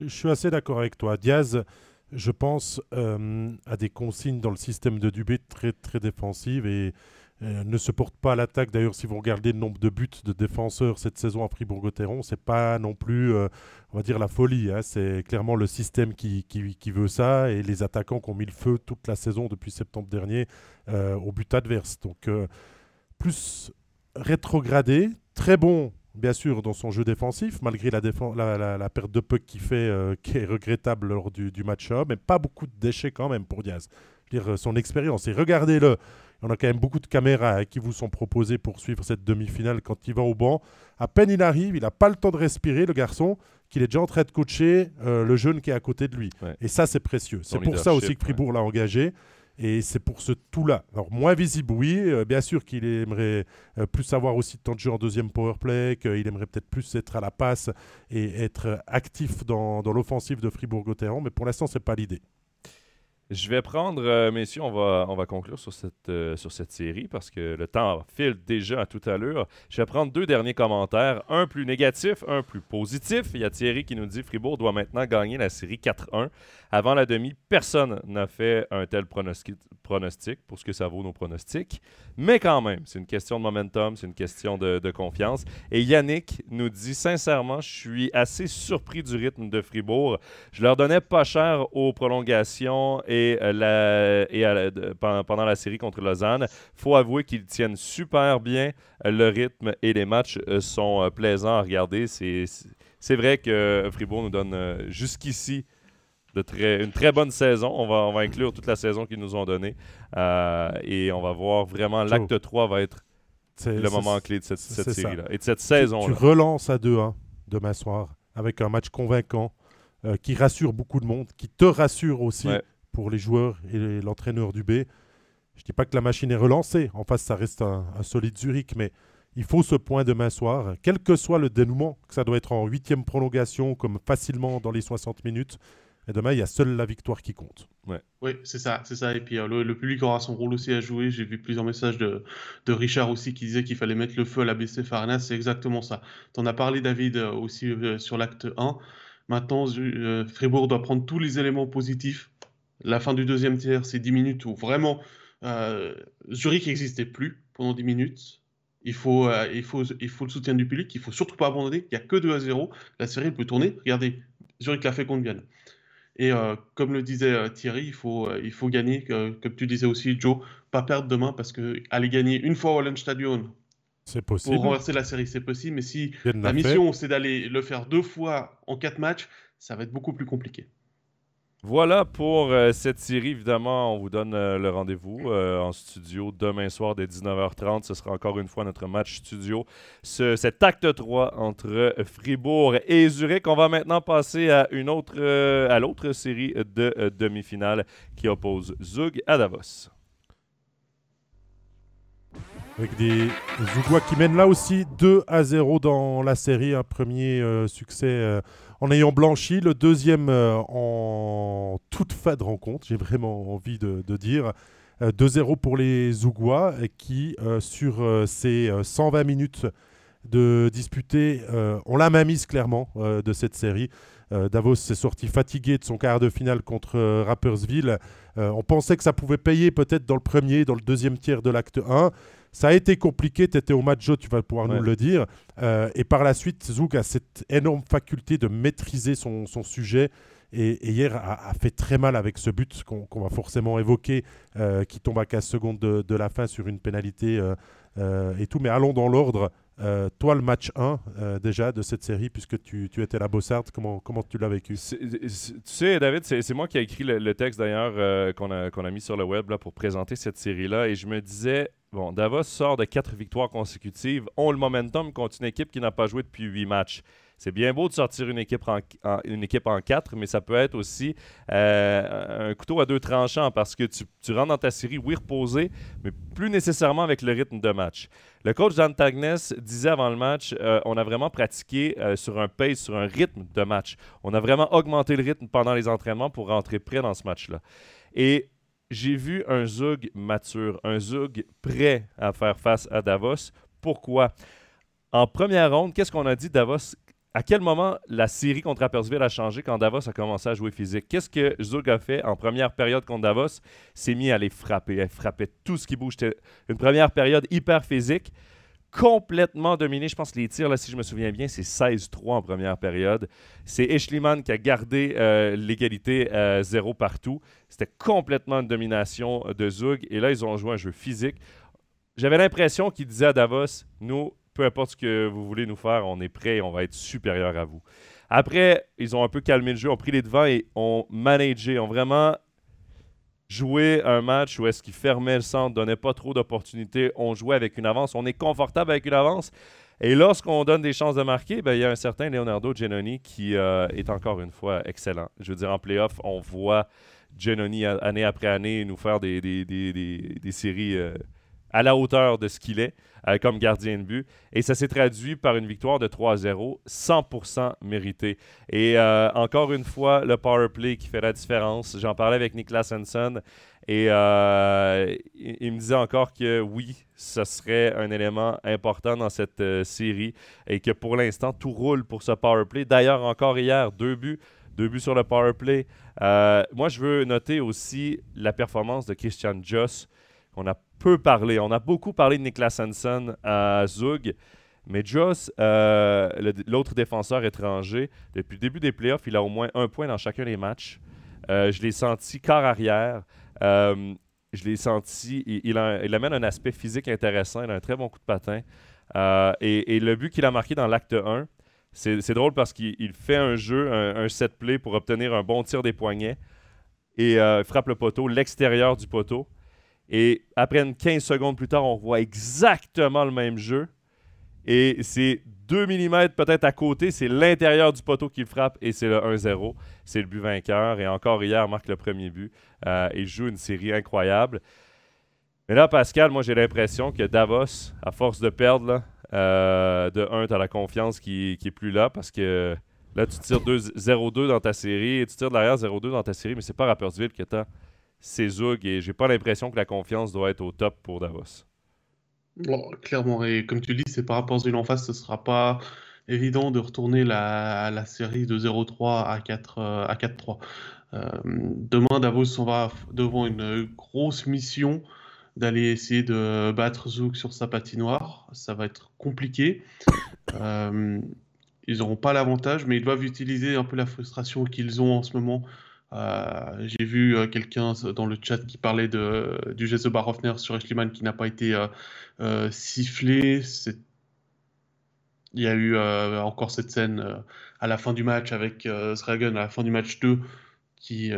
Speaker 1: Je suis assez d'accord avec toi. Diaz, je pense, euh, a des consignes dans le système de Dubé très, très défensives et euh, ne se porte pas à l'attaque. D'ailleurs, si vous regardez le nombre de buts de défenseurs cette saison à Fribourg-Gotteron, c'est pas non plus, euh, on va dire, la folie. Hein. C'est clairement le système qui, qui, qui, veut ça et les attaquants qui ont mis le feu toute la saison depuis septembre dernier au but adverse. Donc, plus rétrogradé, très bon. Bien sûr, dans son jeu défensif, malgré la, la, la, la perte de puck qui fait, euh, qui est regrettable lors du, du match-up, mais pas beaucoup de déchets quand même pour Diaz. Je veux dire, son expérience. Et regardez-le, on a quand même beaucoup de caméras hein, qui vous sont proposées pour suivre cette demi-finale quand il va au banc. À peine il arrive, il n'a pas le temps de respirer, le garçon, qu'il est déjà en train de coacher euh, le jeune qui est à côté de lui.
Speaker 2: Ouais.
Speaker 1: Et ça, c'est précieux. C'est pour ça aussi que Fribourg ouais. l'a engagé. Et c'est pour ce tout-là. Alors, moins visible, oui. Euh, bien sûr qu'il aimerait euh, plus avoir aussi de temps de jeu en deuxième power play, qu'il aimerait peut-être plus être à la passe et être actif dans, l'offensive de Fribourg-Gotteron. Mais pour l'instant, ce n'est pas l'idée.
Speaker 2: Je vais prendre, euh, messieurs, on va, on va conclure sur cette, euh, sur cette série parce que le temps file déjà à toute allure. Je vais prendre deux derniers commentaires, un plus négatif, un plus positif. Il y a Thierry qui nous dit Fribourg doit maintenant gagner la série 4-1. Avant la demi, personne n'a fait un tel pronostic, pour ce que ça vaut nos pronostics. Mais quand même, c'est une question de momentum, c'est une question de, confiance. Et Yannick nous dit sincèrement, je suis assez surpris du rythme de Fribourg. Je leur donnais pas cher aux prolongations et, de, pendant la série contre Lausanne. faut avouer qu'ils tiennent super bien le rythme et les matchs euh, sont euh, plaisants à regarder. C'est vrai que Fribourg nous donne euh, jusqu'ici de très, une très bonne saison. On va, on va inclure toute la saison qu'ils nous ont donnée. Euh, et on va voir vraiment l'acte 3 va être le moment clé de cette, cette série-là et de cette saison.
Speaker 1: Tu, tu relances à 2-1 demain soir avec un match convaincant euh, qui rassure beaucoup de monde, qui te rassure aussi ouais. pour les joueurs et l'entraîneur du B. Je ne dis pas que la machine est relancée. En face, ça reste un, un solide Zurich, mais il faut ce point demain soir, quel que soit le dénouement, que ça doit être en huitième prolongation, comme facilement dans les 60 minutes. Et demain, il y a seule la victoire qui compte.
Speaker 3: Ouais. Oui, c'est ça, c'est ça. Et puis euh, le, le, public aura son rôle aussi à jouer. J'ai vu plusieurs messages de, de Richard aussi qui disait qu'il fallait mettre le feu à la BC Farnas. C'est exactement ça. Tu en as parlé, David, euh, aussi euh, sur l'acte 1. Maintenant, euh, Fribourg doit prendre tous les éléments positifs. La fin du deuxième tiers, c'est 10 minutes où vraiment euh, Zurich n'existait plus pendant 10 minutes. Il faut, euh, il, faut, il faut le soutien du public. Il ne faut surtout pas abandonner. Il n'y a que 2 à 0. La série peut tourner. Regardez, Zurich l'a fait contre Vienne. Et euh, comme le disait euh, Thierry, il faut, euh, il faut gagner, comme tu disais aussi, Joe, pas perdre demain parce que aller gagner une fois au Stadion
Speaker 1: c'est possible.
Speaker 3: Pour renverser la série, c'est possible. Mais si la mission, c'est d'aller le faire deux fois en quatre matchs, ça va être beaucoup plus compliqué.
Speaker 2: Voilà pour euh, cette série. Évidemment, on vous donne euh, le rendez-vous euh, en studio demain soir dès 19h30. Ce sera encore une fois notre match studio. Ce, cet acte 3 entre Fribourg et Zurich. On va maintenant passer à l'autre série de demi-finale qui oppose Zug à Davos.
Speaker 1: Avec des Zougois qui mènent là aussi 2 à 0 dans la série. Un premier succès en ayant blanchi, le deuxième euh, en toute fin de rencontre, j'ai vraiment envie de, dire. Euh, 2-0 pour les Zougois qui, euh, sur euh, ces 120 minutes de disputer, ont la mainmise clairement de cette série. Davos s'est sorti fatigué de son quart de finale contre Rappersville. on pensait que ça pouvait payer peut-être dans le premier, dans le deuxième tiers de l'acte 1. Ça a été compliqué, tu étais au match, Joe, tu vas pouvoir ouais. nous le dire. Euh, et par la suite, Zouk a cette énorme faculté de maîtriser son, son sujet. Et, et, hier a, a, fait très mal avec ce but qu'on qu va forcément évoquer, euh, qui tombe à 15 secondes de, de, la fin sur une pénalité euh, et tout. Mais allons dans l'ordre. Euh, toi, le match 1 euh, déjà de cette série, puisque tu, tu étais la Bossard, comment, comment tu l'as vécu?
Speaker 2: Tu sais, David, c'est moi qui ai écrit le, texte d'ailleurs euh, qu'on a, a mis sur le web là, pour présenter cette série-là. Et je me disais, bon, Davos sort de quatre victoires consécutives, ont le momentum contre une équipe qui n'a pas joué depuis huit matchs. C'est bien beau de sortir une équipe en, quatre, mais ça peut être aussi euh, un couteau à deux tranchants parce que tu, tu, rentres dans ta série, oui, reposé, mais plus nécessairement avec le rythme de match. Le coach d'Antagnes disait avant le match euh, on a vraiment pratiqué euh, sur un pace, sur un rythme de match. On a vraiment augmenté le rythme pendant les entraînements pour rentrer prêt dans ce match-là. Et j'ai vu un Zug mature, un Zug prêt à faire face à Davos. Pourquoi? En première ronde, qu'est-ce qu'on a dit Davos? À quel moment la série contre Appersville a changé quand Davos a commencé à jouer physique? Qu'est-ce que Zug a fait en première période contre Davos? S'est mis à les frapper. Elle frappait tout ce qui bouge. Une première période hyper physique, complètement dominée. Je pense que les tirs, là, si je me souviens bien, c'est 16-3 en première période. C'est Eschliman qui a gardé euh, l'égalité euh, zéro partout. C'était complètement une domination de Zug. Et là, ils ont joué un jeu physique. J'avais l'impression qu'ils disaient à Davos, nous, peu importe ce que vous voulez nous faire, on est prêt et on va être supérieur à vous. Après, ils ont un peu calmé le jeu, ont pris les devants et ont managé, ont vraiment joué un match où est-ce qu'ils fermaient le centre, donnaient pas trop d'opportunités, on jouait avec une avance, on est confortable avec une avance. Et lorsqu'on donne des chances de marquer, ben, il y a un certain Leonardo Genoni qui euh, est encore une fois excellent. Je veux dire, en playoff, on voit Genoni année après année nous faire des, des, séries euh, à la hauteur de ce qu'il est. Euh, comme gardien de but. Et ça s'est traduit par une victoire de 3-0, 100% méritée. Et euh, encore une fois, le power play qui fait la différence. J'en parlais avec Niklas Hansen et euh, il, me disait encore que oui, ce serait un élément important dans cette série et que pour l'instant, tout roule pour ce power play. D'ailleurs, encore hier, deux buts. Deux buts sur le power play. moi, je veux noter aussi la performance de Christian Joss, qu'on a On a beaucoup parlé de Niklas Hansen à Zug, mais Joss, euh, l'autre défenseur étranger, depuis le début des playoffs, il a au moins un point dans chacun des matchs. Euh, je l'ai senti quart arrière. Euh, je l'ai senti, il, amène un aspect physique intéressant, il a un très bon coup de patin. Et, le but qu'il a marqué dans l'acte 1, c'est drôle parce qu'il fait un jeu, un, un, set play pour obtenir un bon tir des poignets et frappe le poteau, l'extérieur du poteau. Et après une 15 secondes plus tard, on voit exactement le même jeu. Et c'est 2 mm peut-être à côté, c'est l'intérieur du poteau qui frappe et c'est le 1-0. C'est le but vainqueur. Et encore hier, marque le premier but. Euh, il joue une série incroyable. Mais là, Pascal, moi j'ai l'impression que Davos, à force de perdre, euh, de 1, tu as la confiance qui, qui est plus là parce que là, tu tires 0-2 dans ta série et tu tires de l'arrière 0-2 dans ta série, mais c'est pas Rappersville que tu as c'est Zug et j'ai pas l'impression que la confiance doit être au top pour Davos.
Speaker 3: clairement, et comme tu dis, c'est par rapport à une en face, ce sera pas évident de retourner la, la série de 0-3 à 4 euh, 4-3. Euh, demain, Davos on va devant une grosse mission d'aller essayer de battre Zouk sur sa patinoire. Ça va être compliqué. Euh, ils n'auront pas l'avantage, mais ils doivent utiliser un peu la frustration qu'ils ont en ce moment euh, j'ai vu euh, quelqu'un dans le chat qui parlait de, du geste de sur Eschliman qui n'a pas été euh, sifflé. Il y a eu encore cette scène à la fin du match avec Sragen, à la fin du match 2, qui,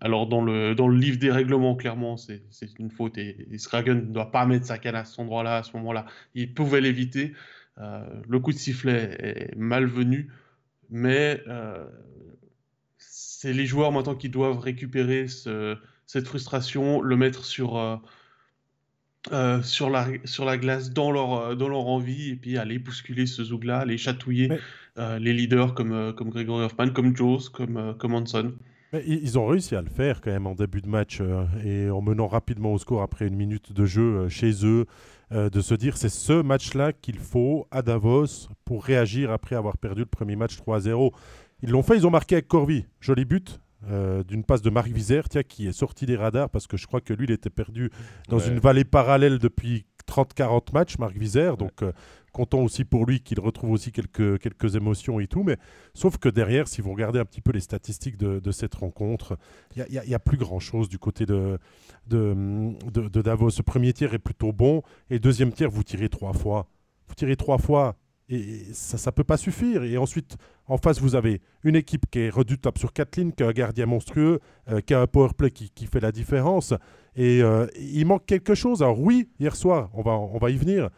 Speaker 3: alors dans le, dans le livre des règlements, clairement, c'est une faute et, Sragen ne doit pas mettre sa canne à cet endroit-là, à ce moment-là. Il pouvait l'éviter. le coup de sifflet est malvenu, mais c'est les joueurs maintenant qui doivent récupérer cette frustration, le mettre sur, euh, euh, sur, la, sur la glace dans leur, euh, dans leur envie et puis aller bousculer ce zoug-là, aller chatouiller les leaders comme, comme Gregory Hoffman, comme Joes, comme, comme Hanson.
Speaker 1: ils ont réussi à le faire quand même en début de match et en menant rapidement au score après une minute de jeu chez eux, de se dire c'est ce match-là qu'il faut à Davos pour réagir après avoir perdu le premier match 3-0. Ils l'ont fait, ils ont marqué avec Corvi. Joli but. Euh, d'une passe de Marc Vizère, qui est sorti des radars parce que je crois que lui, il était perdu dans une vallée parallèle depuis 30-40 matchs, Marc Vizère. Donc, euh, content aussi pour lui qu'il retrouve aussi quelques, quelques émotions et tout. Mais sauf que derrière, si vous regardez un petit peu les statistiques de, cette rencontre, il n'y a, plus grand-chose du côté de, de, de, Davos. Ce premier tir est plutôt bon et deuxième tir, vous tirez trois fois vous tirez trois fois et ça ne peut pas suffire. Et ensuite, en face, vous avez une équipe qui est redoutable sur quatre lignes, qui a un gardien monstrueux, euh, qui a un power play qui, qui fait la différence. Et euh, il manque quelque chose. Alors oui, hier soir, on va, on va y venir.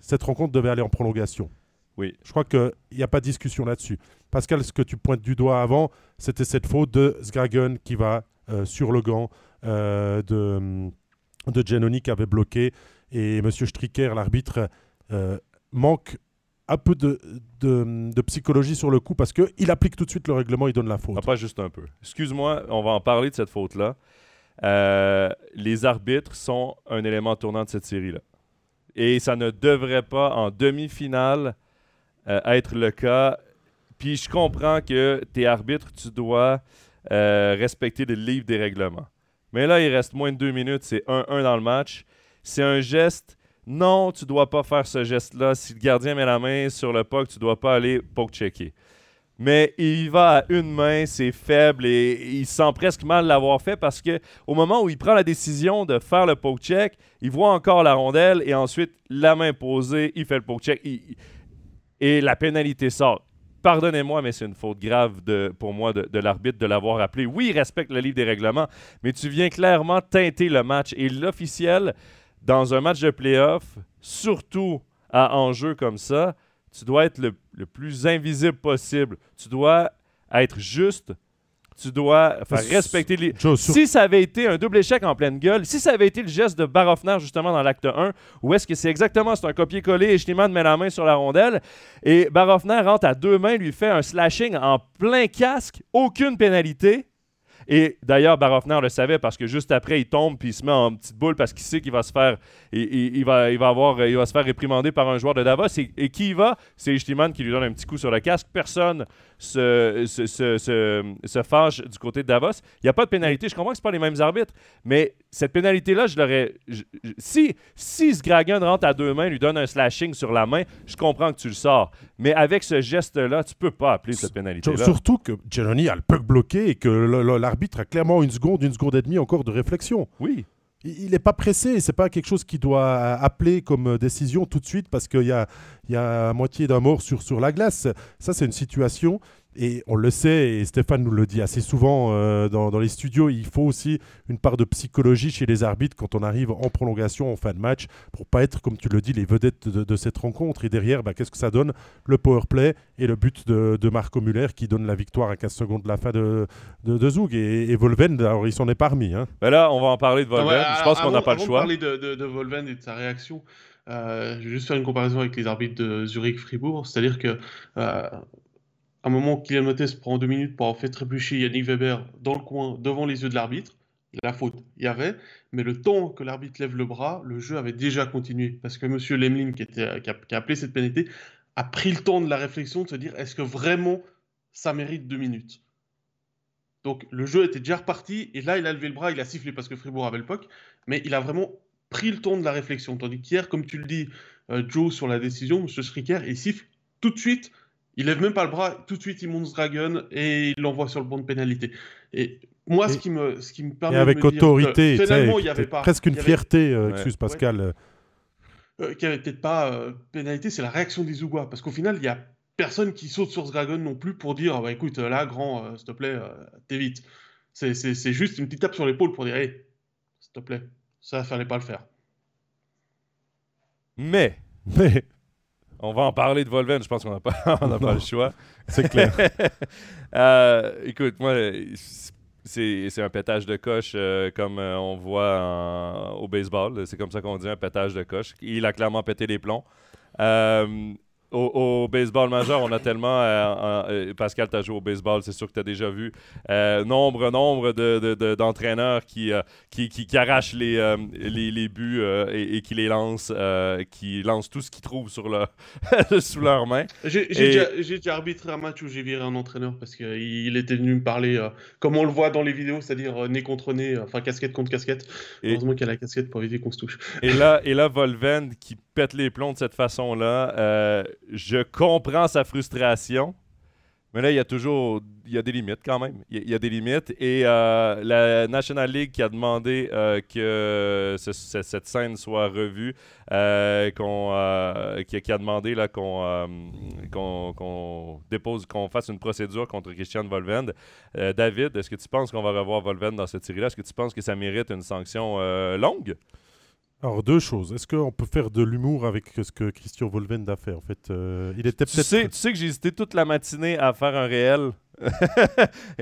Speaker 1: Cette rencontre devait aller en prolongation.
Speaker 2: Oui.
Speaker 1: Je crois qu'il n'y a pas de discussion là-dessus. Pascal, ce que tu pointes du doigt avant, c'était cette faute de Sgragen qui va euh, sur le gant euh, de, de Giannoni qui avait bloqué. Et M. Stricker, l'arbitre, euh, manque un peu de, psychologie sur le coup parce qu'il applique tout de suite le règlement, il donne la faute.
Speaker 2: Ah, pas juste un peu. Excuse-moi, on va en parler de cette faute-là. Euh, les arbitres sont un élément tournant de cette série-là. Et ça ne devrait pas, en demi-finale, euh, être le cas. Puis je comprends que t'es arbitre, tu dois euh, respecter le livre des règlements. Mais là, il reste moins de deux minutes, c'est 1-1 dans le match. C'est un geste. Non, tu dois pas faire ce geste-là. Si le gardien met la main sur le puck, tu dois pas aller poke-checker. Mais il va à une main, c'est faible et il sent presque mal l'avoir fait parce que au moment où il prend la décision de faire le poke check, il voit encore la rondelle et ensuite la main posée, il fait le poke check il- et la pénalité sort. Pardonnez-moi, mais c'est une faute grave pour moi de, de l'arbitre de l'avoir appelé. Oui, il respecte le livre des règlements, mais tu viens clairement teinter le match. Et l'officiel, dans un match de playoff, surtout à enjeu comme ça, tu dois être le, le plus invisible possible. Tu dois être juste. Tu dois faire respecter les. Si ça avait été un double échec en pleine gueule, si ça avait été le geste de Barofner justement dans l'acte 1, où est-ce que c'est exactement, c'est un copier-coller et Schneemann met la main sur la rondelle et Barofner rentre à deux mains, lui fait un slashing en plein casque, aucune pénalité. Et d'ailleurs, Barofner le savait parce que juste après, il tombe puis il se met en petite boule parce qu'il sait qu'il va se faire, il, va, avoir, il va se faire réprimander par un joueur de Davos. Et, qui y va? C'est Schneemann qui lui donne un petit coup sur le casque. Personne se, se, se, se- fâche du côté de Davos. Il n'y a pas de pénalité. Je comprends que ce pas les mêmes arbitres, mais cette pénalité-là, je l'aurais. je- je- Si, si Sgragan rentre à deux mains, lui donne un slashing sur la main, je comprends que tu le sors. Mais avec ce geste-là, tu peux pas appeler cette pénalité-là.
Speaker 1: surtout que Giannoni a le puck bloqué et que l'arbitre a clairement une seconde, une seconde et demie encore de réflexion.
Speaker 2: Oui.
Speaker 1: Il n'est pas pressé, c'est pas quelque chose qu'il doit appeler comme euh, décision tout de suite parce qu'il y a, y a moitié d'un mort sur, sur la glace. Ça, c'est une situation, et on le sait, et Stéphane nous le dit assez souvent euh, dans, dans les studios, il faut aussi une part de psychologie chez les arbitres quand on arrive en prolongation, en fin de match, pour pas être, comme tu le dis, les vedettes de, de cette rencontre. Et derrière, bah, qu'est-ce que ça donne? Le power play et le but de, de Marco Muller qui donne la victoire à 15 secondes de la fin de, de, de Zug. Et, et Volven, alors, il s'en est parmi. Hein.
Speaker 2: Ben là, on va en parler de
Speaker 3: Ah
Speaker 2: Volven.
Speaker 3: ouais,
Speaker 2: je pense qu'on n'a
Speaker 3: avant-
Speaker 2: pas le choix.
Speaker 3: de parler de, de, de Volven et de sa réaction, euh, je vais juste faire une comparaison avec les arbitres de Zurich-Fribourg. C'est-à-dire que euh, un moment, Kylian Mottes prend deux minutes pour en fait trébucher Yannick Weber dans le coin devant les yeux de l'arbitre. La faute, il y avait, mais le temps que l'arbitre lève le bras, le jeu avait déjà continué. Parce que M. Lemlin, qui, a, appelé cette pénalité, a pris le temps de la réflexion de se dire est-ce que vraiment ça mérite deux minutes? Donc le jeu était déjà reparti et là il a levé le bras, il a sifflé parce que Fribourg avait le puck, mais il a vraiment pris le temps de la réflexion. Tandis qu'hier, comme tu le dis, euh, Joe sur la décision, M. Stricker, il siffle tout de suite, il lève même pas le bras, tout de suite il monte ce Dragon et il l'envoie sur le banc de pénalité. Et moi, ce
Speaker 1: Et-
Speaker 3: qui me, ce qui me
Speaker 1: Et
Speaker 3: permet de
Speaker 1: avec
Speaker 3: dire que
Speaker 1: autorité,
Speaker 3: finalement il y
Speaker 1: c'est
Speaker 3: avait pas,
Speaker 1: presque une
Speaker 3: y avait-
Speaker 1: fierté, euh,
Speaker 2: Ouais.
Speaker 1: excuse Pascal. euh,
Speaker 3: euh, qu'il n'y avait peut-être pas euh, pénalité, c'est la réaction des Zougois. Parce qu'au final, il n'y a personne qui saute sur ce dragon non plus pour dire Ah bah, écoute, là, grand, euh, s'il te plaît, euh, t'évites. C'est, c'est, c'est juste une petite tape sur l'épaule pour dire Hé, s'il te plaît, ça, fallait pas le faire.
Speaker 2: Mais,
Speaker 1: Mais
Speaker 2: on va en parler de Volven. Je pense qu'on n'a pas, on pas le choix.
Speaker 1: c'est clair.
Speaker 2: Euh, écoute, moi, c'est c'est un pétage de coche euh, comme euh, on voit en- au baseball. C'est comme ça qu'on dit un pétage de coche. Il a clairement pété les plombs. Euh, au, au baseball majeur, on a tellement. euh, en- euh, Pascal, tu as joué au baseball, c'est sûr que tu as déjà vu euh, nombre, nombre de- de- de- d'entraîneurs qui, euh, qui, qui, qui arrachent les, les, les buts et, et qui les lancent, qui lancent tout ce qu'ils trouvent sur leur, sous leurs mains.
Speaker 3: J'ai,
Speaker 2: Et-
Speaker 3: déjà, arbitré un match où j'ai viré un entraîneur parce qu'il il était venu me parler, comme on le voit dans les vidéos, c'est-à-dire nez contre nez, enfin casquette contre casquette.
Speaker 2: Et-
Speaker 3: Heureusement qu'il y a la casquette pour éviter qu'on se touche.
Speaker 2: Et là, et là, Volven qui pète les plombs de cette façon-là, euh, je comprends sa frustration, Mais là, il y a toujours il y a des limites quand même. Il y a, des limites. Et euh, la National League qui a demandé euh, que cette scène soit revue, qu'on, qui, a demandé là, qu'on, qu'on, dépose, qu'on fasse une procédure contre Christian Volvend. David, est-ce que tu penses qu'on va revoir Volvend dans cette série-là? Est-ce que tu penses que ça mérite une sanction longue?
Speaker 1: Alors, deux choses. Est-ce qu'on peut faire de l'humour avec ce que Christian Volvend a fait En fait, il était peut-être. Tu
Speaker 2: sais, tu sais que j'ai hésité toute la matinée à faire un réel.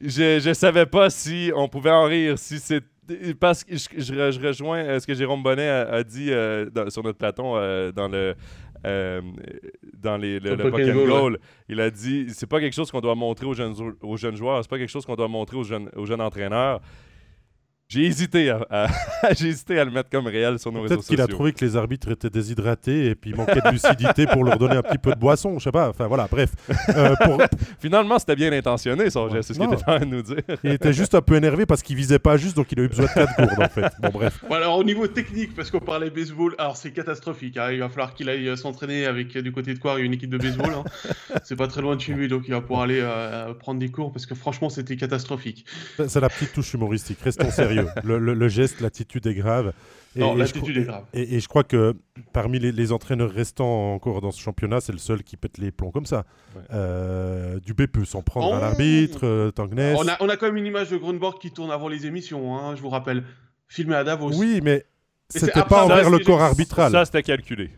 Speaker 2: je, ne savais pas si on pouvait en rire, si c'est parce que je, rejoins euh, ce que Jérôme Bonnet a, dit euh, sur notre plateau euh, dans le dans les, le, le, Goal. Il a dit c'est pas quelque chose qu'on doit montrer aux jeunes, aux jeunes joueurs, c'est pas quelque chose qu'on doit montrer aux jeunes, aux jeunes entraîneurs. J'ai hésité à, j'ai hésité à le mettre comme réel sur nos réseaux sociaux.
Speaker 1: Peut-être qu'il a trouvé que les arbitres étaient déshydratés et puis il manquait de lucidité pour leur donner un petit peu de boisson, je sais pas. Enfin voilà, bref.
Speaker 2: Euh, Finalement, c'était bien intentionné son geste, c'est ce qu'il était en train de nous dire.
Speaker 1: il était juste un peu énervé parce qu'il visait pas juste, donc il a eu besoin de quatre courdes en fait. Bon bref.
Speaker 3: alors au niveau technique, parce qu'on parlait baseball, alors c'est catastrophique. Hein. Il va falloir qu'il aille euh, s'entraîner avec euh, du côté de quoi une équipe de baseball. Hein. c'est pas très loin de chez lui, donc il va pouvoir aller prendre des cours parce que franchement c'était catastrophique.
Speaker 1: C'est la petite touche humoristique. Restons sérieux le, geste, l'attitude est grave.
Speaker 3: Et, non, l'attitude est grave.
Speaker 1: Et, je crois que parmi les, entraîneurs restants encore dans ce championnat, c'est le seul qui pète les plombs comme ça. Euh, Dubé peut s'en prendre à oh. l'arbitre, euh,
Speaker 3: On a, on a quand même une image de Grunborg qui tourne avant les émissions, hein, je vous rappelle. Filmé à Davos.
Speaker 1: Oui, mais c'était pas envers le corps arbitral.
Speaker 2: Ça, c'était calculé.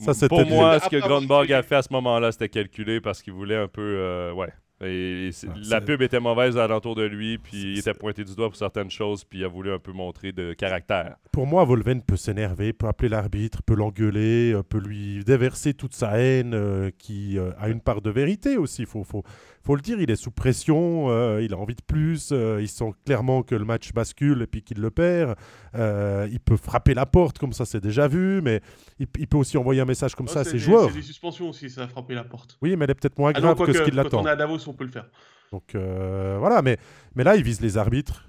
Speaker 2: Ça, Pour moi, ce que Grunborg a fait à ce moment-là, c'était calculé parce qu'il voulait un peu. Euh, ouais. Et ah, la pub était mauvaise alentour de lui, puis il était pointé du doigt pour certaines choses, puis il a voulu un peu montrer de caractère.
Speaker 1: Pour moi, Volven peut s'énerver, peut appeler l'arbitre, peut l'engueuler, euh, peut lui déverser toute sa haine, euh, qui euh, a une part de vérité aussi. Faut, faut, faut le dire, il est sous pression, euh, il a envie de plus, euh, il sent clairement que le match bascule et puis qu'il le perd. Euh, il peut frapper la porte, comme ça c'est déjà vu, mais il, peut aussi envoyer un message comme ça à ses joueurs.
Speaker 3: C'est des suspensions aussi, ça a frappé la porte.
Speaker 1: Oui, mais elle est peut-être moins ah grave que, ce qu'il l'attend. Quand
Speaker 3: on est à Davos, on peut le faire.
Speaker 1: Donc voilà, mais, mais là, il vise les arbitres,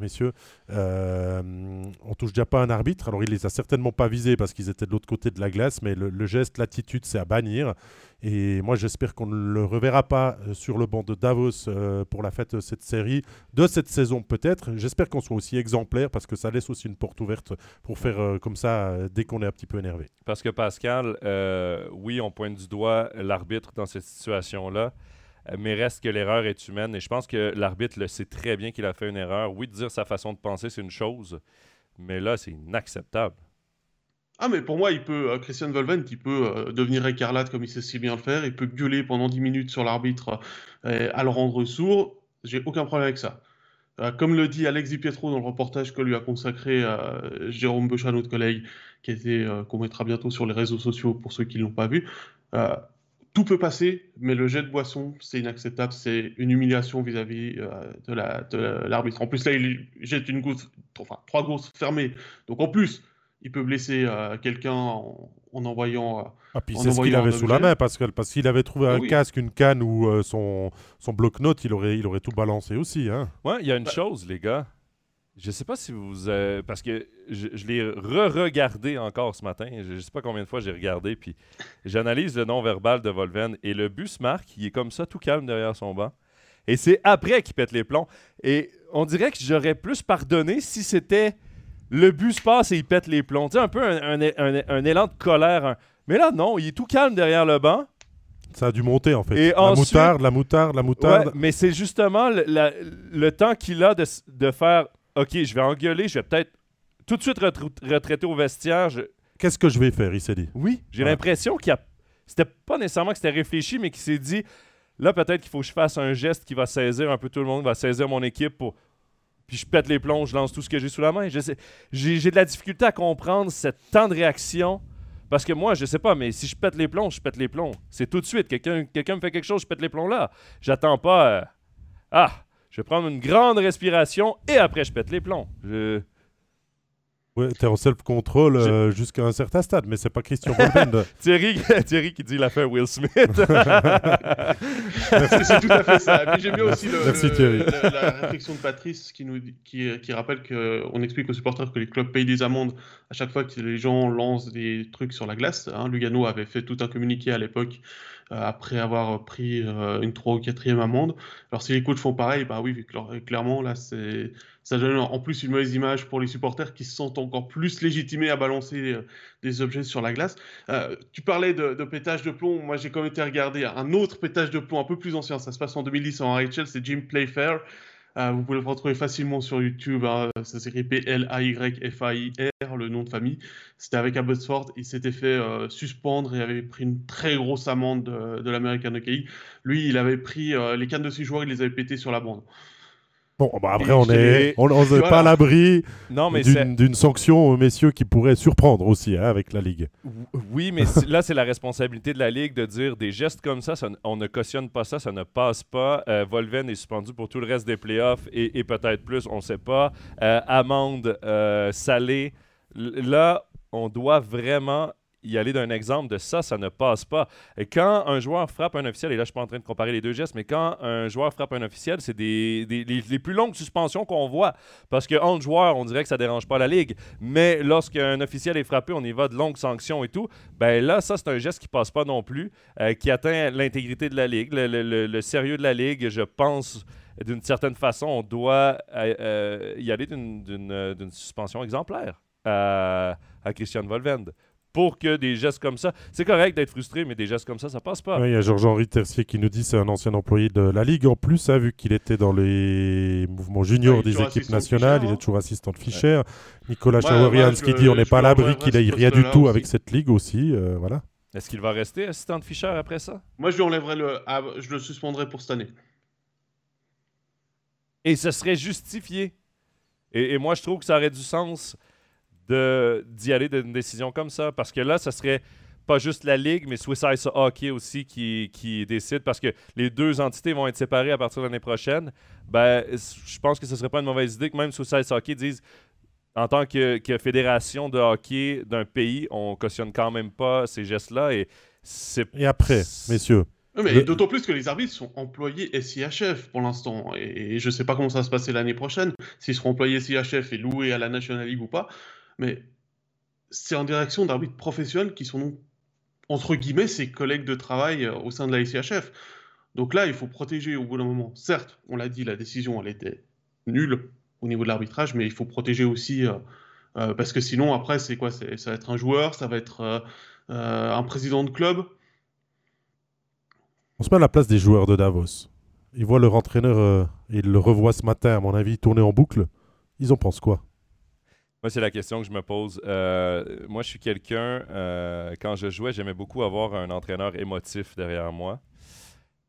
Speaker 1: messieurs. on touche déjà pas un arbitre, alors il les a certainement pas visés parce qu'ils étaient de l'autre côté de la glace, mais le, geste, l'attitude, c'est à bannir. Et moi, j'espère qu'on ne le reverra pas euh, sur le banc de Davos euh, pour la fête de cette série, de cette saison peut-être. J'espère qu'on soit aussi exemplaire parce que ça laisse aussi une porte ouverte pour faire euh, comme ça dès qu'on est un petit peu énervé.
Speaker 2: Parce que Pascal, oui, on pointe du doigt l'arbitre dans cette situation-là. Mais reste que l'erreur est humaine et je pense que l'arbitre le sait très bien qu'il a fait une erreur. Oui, de dire sa façon de penser, c'est une chose, mais là, c'est inacceptable.
Speaker 3: Ah, mais pour moi, il peut, euh, Christian Volven, il peut euh, devenir écarlate comme il sait si bien le faire. Il peut gueuler pendant 10 minutes sur l'arbitre euh, à le rendre sourd. J'ai aucun problème avec ça. comme le dit Alex Di Pietro dans le reportage que lui a consacré Jérôme Bechat, notre collègue, qui était qu'on mettra bientôt sur les réseaux sociaux pour ceux qui ne l'ont pas vu, tout peut passer, mais le jet de boisson, c'est inacceptable. C'est une humiliation vis-à-vis de l'arbitre. en plus, là, il jette une goutte, enfin, trois gousses fermées. Donc, en plus, il peut blesser euh, quelqu'un en, envoyant. Euh,
Speaker 1: ah, puis c'est ce qu'il avait sous la main, Pascal, parce qu'il avait trouvé ah un casque, une canne ou euh, son, son bloc-notes, il aurait, il aurait tout balancé aussi. Hein.
Speaker 2: Ouais, il y a une bah chose, les gars. Je sais pas si vous. parce que je, l'ai re-regardé encore ce matin. Je, ne sais pas combien de fois j'ai regardé. Puis j'analyse le non-verbal de Volven. Et le bus marque, il est comme ça, tout calme derrière son banc. Et c'est après qu'il pète les plombs. Et on dirait que j'aurais plus pardonné si c'était le bus passe et il pète les plombs. Tu sais, un peu un, élan de colère. Mais là, non, il est tout calme derrière le banc.
Speaker 1: Ça a dû monter, en fait. la moutarde, la moutarde, la moutarde.
Speaker 2: mais c'est justement le, temps qu'il a de, faire OK, je vais engueuler, je vais peut-être tout de suite retraiter au vestiaire.
Speaker 1: Qu'est-ce que je vais faire, il s'est dit.
Speaker 2: Oui, j'ai l'impression qu'il a. C'était pas nécessairement que c'était réfléchi, mais qu'il s'est dit là, peut-être qu'il faut que je fasse un geste qui va saisir un peu tout le monde, va saisir mon équipe pour puis je pète les plombs, je lance tout ce que j'ai sous la main. J'ai de la difficulté à comprendre cette temps de réaction. Parce que moi, je sais pas, mais si je pète les plombs, je pète les plombs. C'est tout de suite. Quelqu'un quelqu'un me fait quelque chose, je pète les plombs là. J'attends pas. Euh, ah, je vais prendre une grande respiration et après je pète les plombs. Je...
Speaker 1: Ouais, t'es en self-control euh, jusqu'à un certain stade, mais c'est pas Christian Bolden.
Speaker 2: Thierry, Thierry qui dit il a fait Will Smith. c'est tout
Speaker 3: à fait ça. Mais j'aime bien aussi le, la, réflexion de Patrice qui, nous, qui, qui rappelle qu'on explique aux supporters que les clubs payent des amendes à chaque fois que les gens lancent des trucs sur la glace. Hein. Lugano avait fait tout un communiqué à l'époque après avoir pris une 3 ou 4e amende. Alors si les coachs font pareil, bah oui, clairement, là, ça donne en plus une mauvaise image pour les supporters qui se sentent encore plus légitimés à balancer des objets sur la glace. tu parlais de, pétage de plomb, moi j'ai quand même été regarder un autre pétage de plomb un peu plus ancien, ça se passe en 2010 en NHL, c'est Jim Playfair. Euh, vous pouvez le retrouver facilement sur YouTube. Hein. Ça s'écrit P-L-A-Y-F-A-I-R, le nom de famille. C'était avec Abbotsford. Il s'était fait euh, suspendre et avait pris une très grosse amende de, de l'American Hockey. Lui, il avait pris euh, les cannes de ses joueurs, il les avait pétés sur la bande.
Speaker 1: Bon, bah après, on n'est on, on pas à l'abri d'une sanction, messieurs, qui pourrait surprendre aussi hein, avec la Ligue.
Speaker 2: Oui, mais là, c'est la responsabilité de la Ligue de dire des gestes comme ça, on ne cautionne pas ça, ça ne passe pas. Euh, Volven est suspendu pour tout le reste des playoffs et, peut-être plus, on ne sait pas. Euh, amende euh, salée. Là, on doit vraiment y aller d'un exemple de ça, ça ne passe pas. Quand un joueur frappe un officiel, et là je suis pas en train de comparer les deux gestes, mais quand un joueur frappe un officiel, c'est des, les, plus longues suspensions qu'on voit. Parce que entre joueurs, on dirait que ça dérange pas la ligue. Mais lorsqu'un officiel est frappé, on y va de longues sanctions et tout. Ben là, ça c'est un geste qui passe pas non plus, euh, qui atteint l'intégrité de la ligue, le, sérieux de la ligue. Je pense d'une certaine façon, on doit euh, euh, y aller d'une suspension exemplaire à Christian Volvend pour que des gestes comme ça. C'est correct d'être frustré, mais des gestes comme ça, ça passe pas.
Speaker 1: il y a Georges-Henri Tercier qui nous dit c'est un ancien employé de la Ligue. En plus, hein, vu qu'il était dans les mouvements juniors des équipes nationales, il est hein. toujours assistant de Fischer. Nicolas ouais, qui dit on n'est pas à l'abri qu'il ait rien du tout avec cette Ligue aussi. Euh, voilà.
Speaker 2: Est-ce qu'il va rester assistant de Fischer après ça?
Speaker 3: Moi, je lui enlèverai le. Ah, je le suspendrai pour cette année.
Speaker 2: Et ce serait justifié. et moi, je trouve que ça aurait du sens d'y aller d'une décision comme ça. Parce que là, ce serait pas juste la Ligue, mais Swiss Hockey aussi qui, qui, décide, parce que les deux entités vont être séparées à partir de l'année prochaine, ben, je pense que ce serait pas une mauvaise idée que même Swiss Hockey dise en tant que, fédération de hockey d'un pays, on cautionne quand même pas ces gestes-là. Et,
Speaker 1: et après, messieurs,
Speaker 3: mais D'autant plus que les arbitres sont employés SIHF pour l'instant. Et, je ne sais pas comment ça va se passer l'année prochaine, s'ils seront employés SIHF et loués à la National League ou pas mais c'est en direction d'arbitres professionnels qui sont, entre guillemets, ses collègues de travail euh, au sein de la ICHF. Donc là, il faut protéger au bout d'un moment. Certes, on l'a dit, la décision, elle était nulle au niveau de l'arbitrage, mais il faut protéger aussi, euh, euh, parce que sinon, après, c'est quoi? Ça va être un joueur, ça va être un président de club.
Speaker 1: On se met à la place des joueurs de Davos. Ils voient leur entraîneur, ils le revoient ce matin, à mon avis, tourner en boucle. Ils en pensent quoi?
Speaker 2: Moi, c'est la question que je me pose. Euh, moi, je suis quelqu'un, euh, quand je jouais, j'aimais beaucoup avoir un entraîneur émotif derrière moi.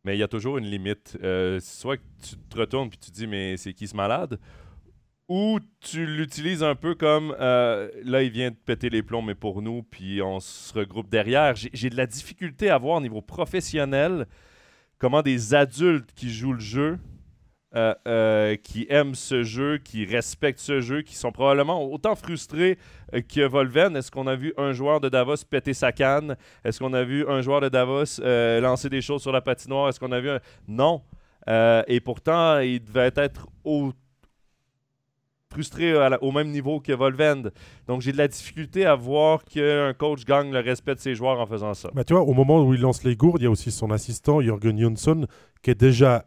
Speaker 2: Mais il y a toujours une limite. Euh, soit que tu te retournes et tu te dis, mais c'est qui ce malade? Ou tu l'utilises un peu comme, là, il vient de péter les plombs, mais pour nous, puis on se regroupe derrière. J'ai de la difficulté à voir au niveau professionnel comment des adultes qui jouent le jeu euh, euh, qui aiment ce jeu, qui respectent ce jeu, qui sont probablement autant frustrés euh, que Volven. Est-ce qu'on a vu un joueur de Davos péter sa canne? Est-ce qu'on a vu un joueur de Davos lancer des choses sur la patinoire? Est-ce qu'on a vu un... Non. et pourtant, il devait être frustré au même niveau que Volvend. Donc j'ai de la difficulté à voir qu'un coach gagne le respect de ses joueurs en faisant ça.
Speaker 1: Bah, tu vois, au moment où il lance les gourdes, il y a aussi son assistant, Jürgen Jonsson, qui est déjà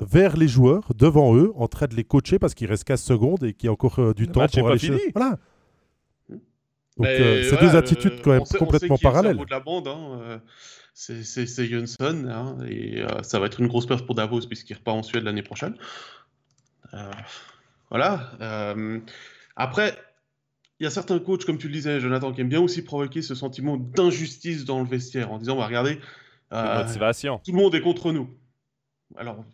Speaker 1: vers les joueurs, devant eux, en train de les coacher parce qu'il reste 15 secondes et qu'il y a encore euh, du temps pour aller
Speaker 2: fini.
Speaker 1: Voilà. Donc, euh, c'est deux attitudes quand même complètement parallèles.
Speaker 3: de la bande, hein, euh, c'est Jönsson, hein, et ça va être une grosse perte pour Davos puisqu'il repart en Suède l'année prochaine. voilà. après, il y a certains coachs, comme tu le disais, Jonathan, qui aiment bien aussi provoquer ce sentiment d'injustice dans le vestiaire en disant bah, regardez,
Speaker 2: motivation.
Speaker 3: tout le monde est contre nous. Alors,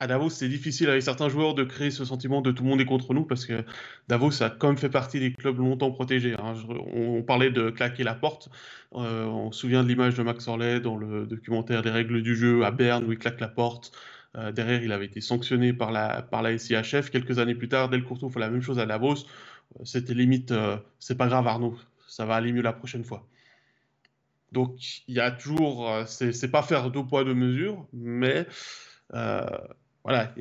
Speaker 3: à Davos, c'est difficile avec certains joueurs de créer ce sentiment de tout le monde est contre nous parce que Davos a quand même fait partie des clubs longtemps protégés. Hein. on, parlait de claquer la porte. Euh, on se souvient de l'image de Max Orley dans le documentaire des règles du jeu à Berne où il claque la porte. Euh, derrière, il avait été sanctionné par la, par la SIHF. Quelques années plus tard, Delcourteau fait la même chose à Davos. Euh, c'était limite, c'est pas grave Arnaud, ça va aller mieux la prochaine fois. Donc, il y a toujours, c'est pas faire deux poids deux mesures, mais voilà,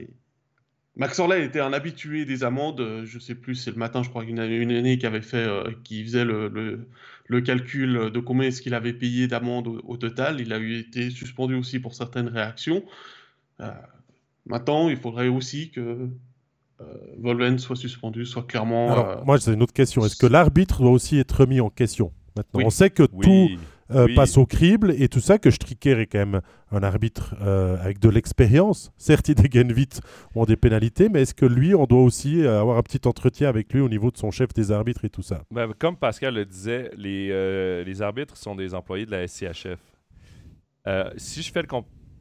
Speaker 3: Max Orley était un habitué des amendes. Je sais plus, c'est le matin, je crois qu'une année, une année qui avait fait, qui faisait le, le, calcul de combien est-ce qu'il avait payé d'amende au, total. Il a eu été suspendu aussi pour certaines réactions. maintenant, il faudrait aussi que euh, Volven soit suspendu, soit clairement.
Speaker 1: Alors, moi, c'est une autre question. Est-ce que l'arbitre doit aussi être mis en question? Maintenant, on sait que tout euh, passe au crible et tout ça, que Stricker est quand même un arbitre euh, avec de l'expérience. Certes, il dégaine vite ou des pénalités, mais est-ce que lui, on doit aussi avoir un petit entretien avec lui au niveau de son chef des arbitres et tout ça?
Speaker 2: Ben, Comme Pascal le disait, les, les arbitres sont des employés de la SCHF. si je fais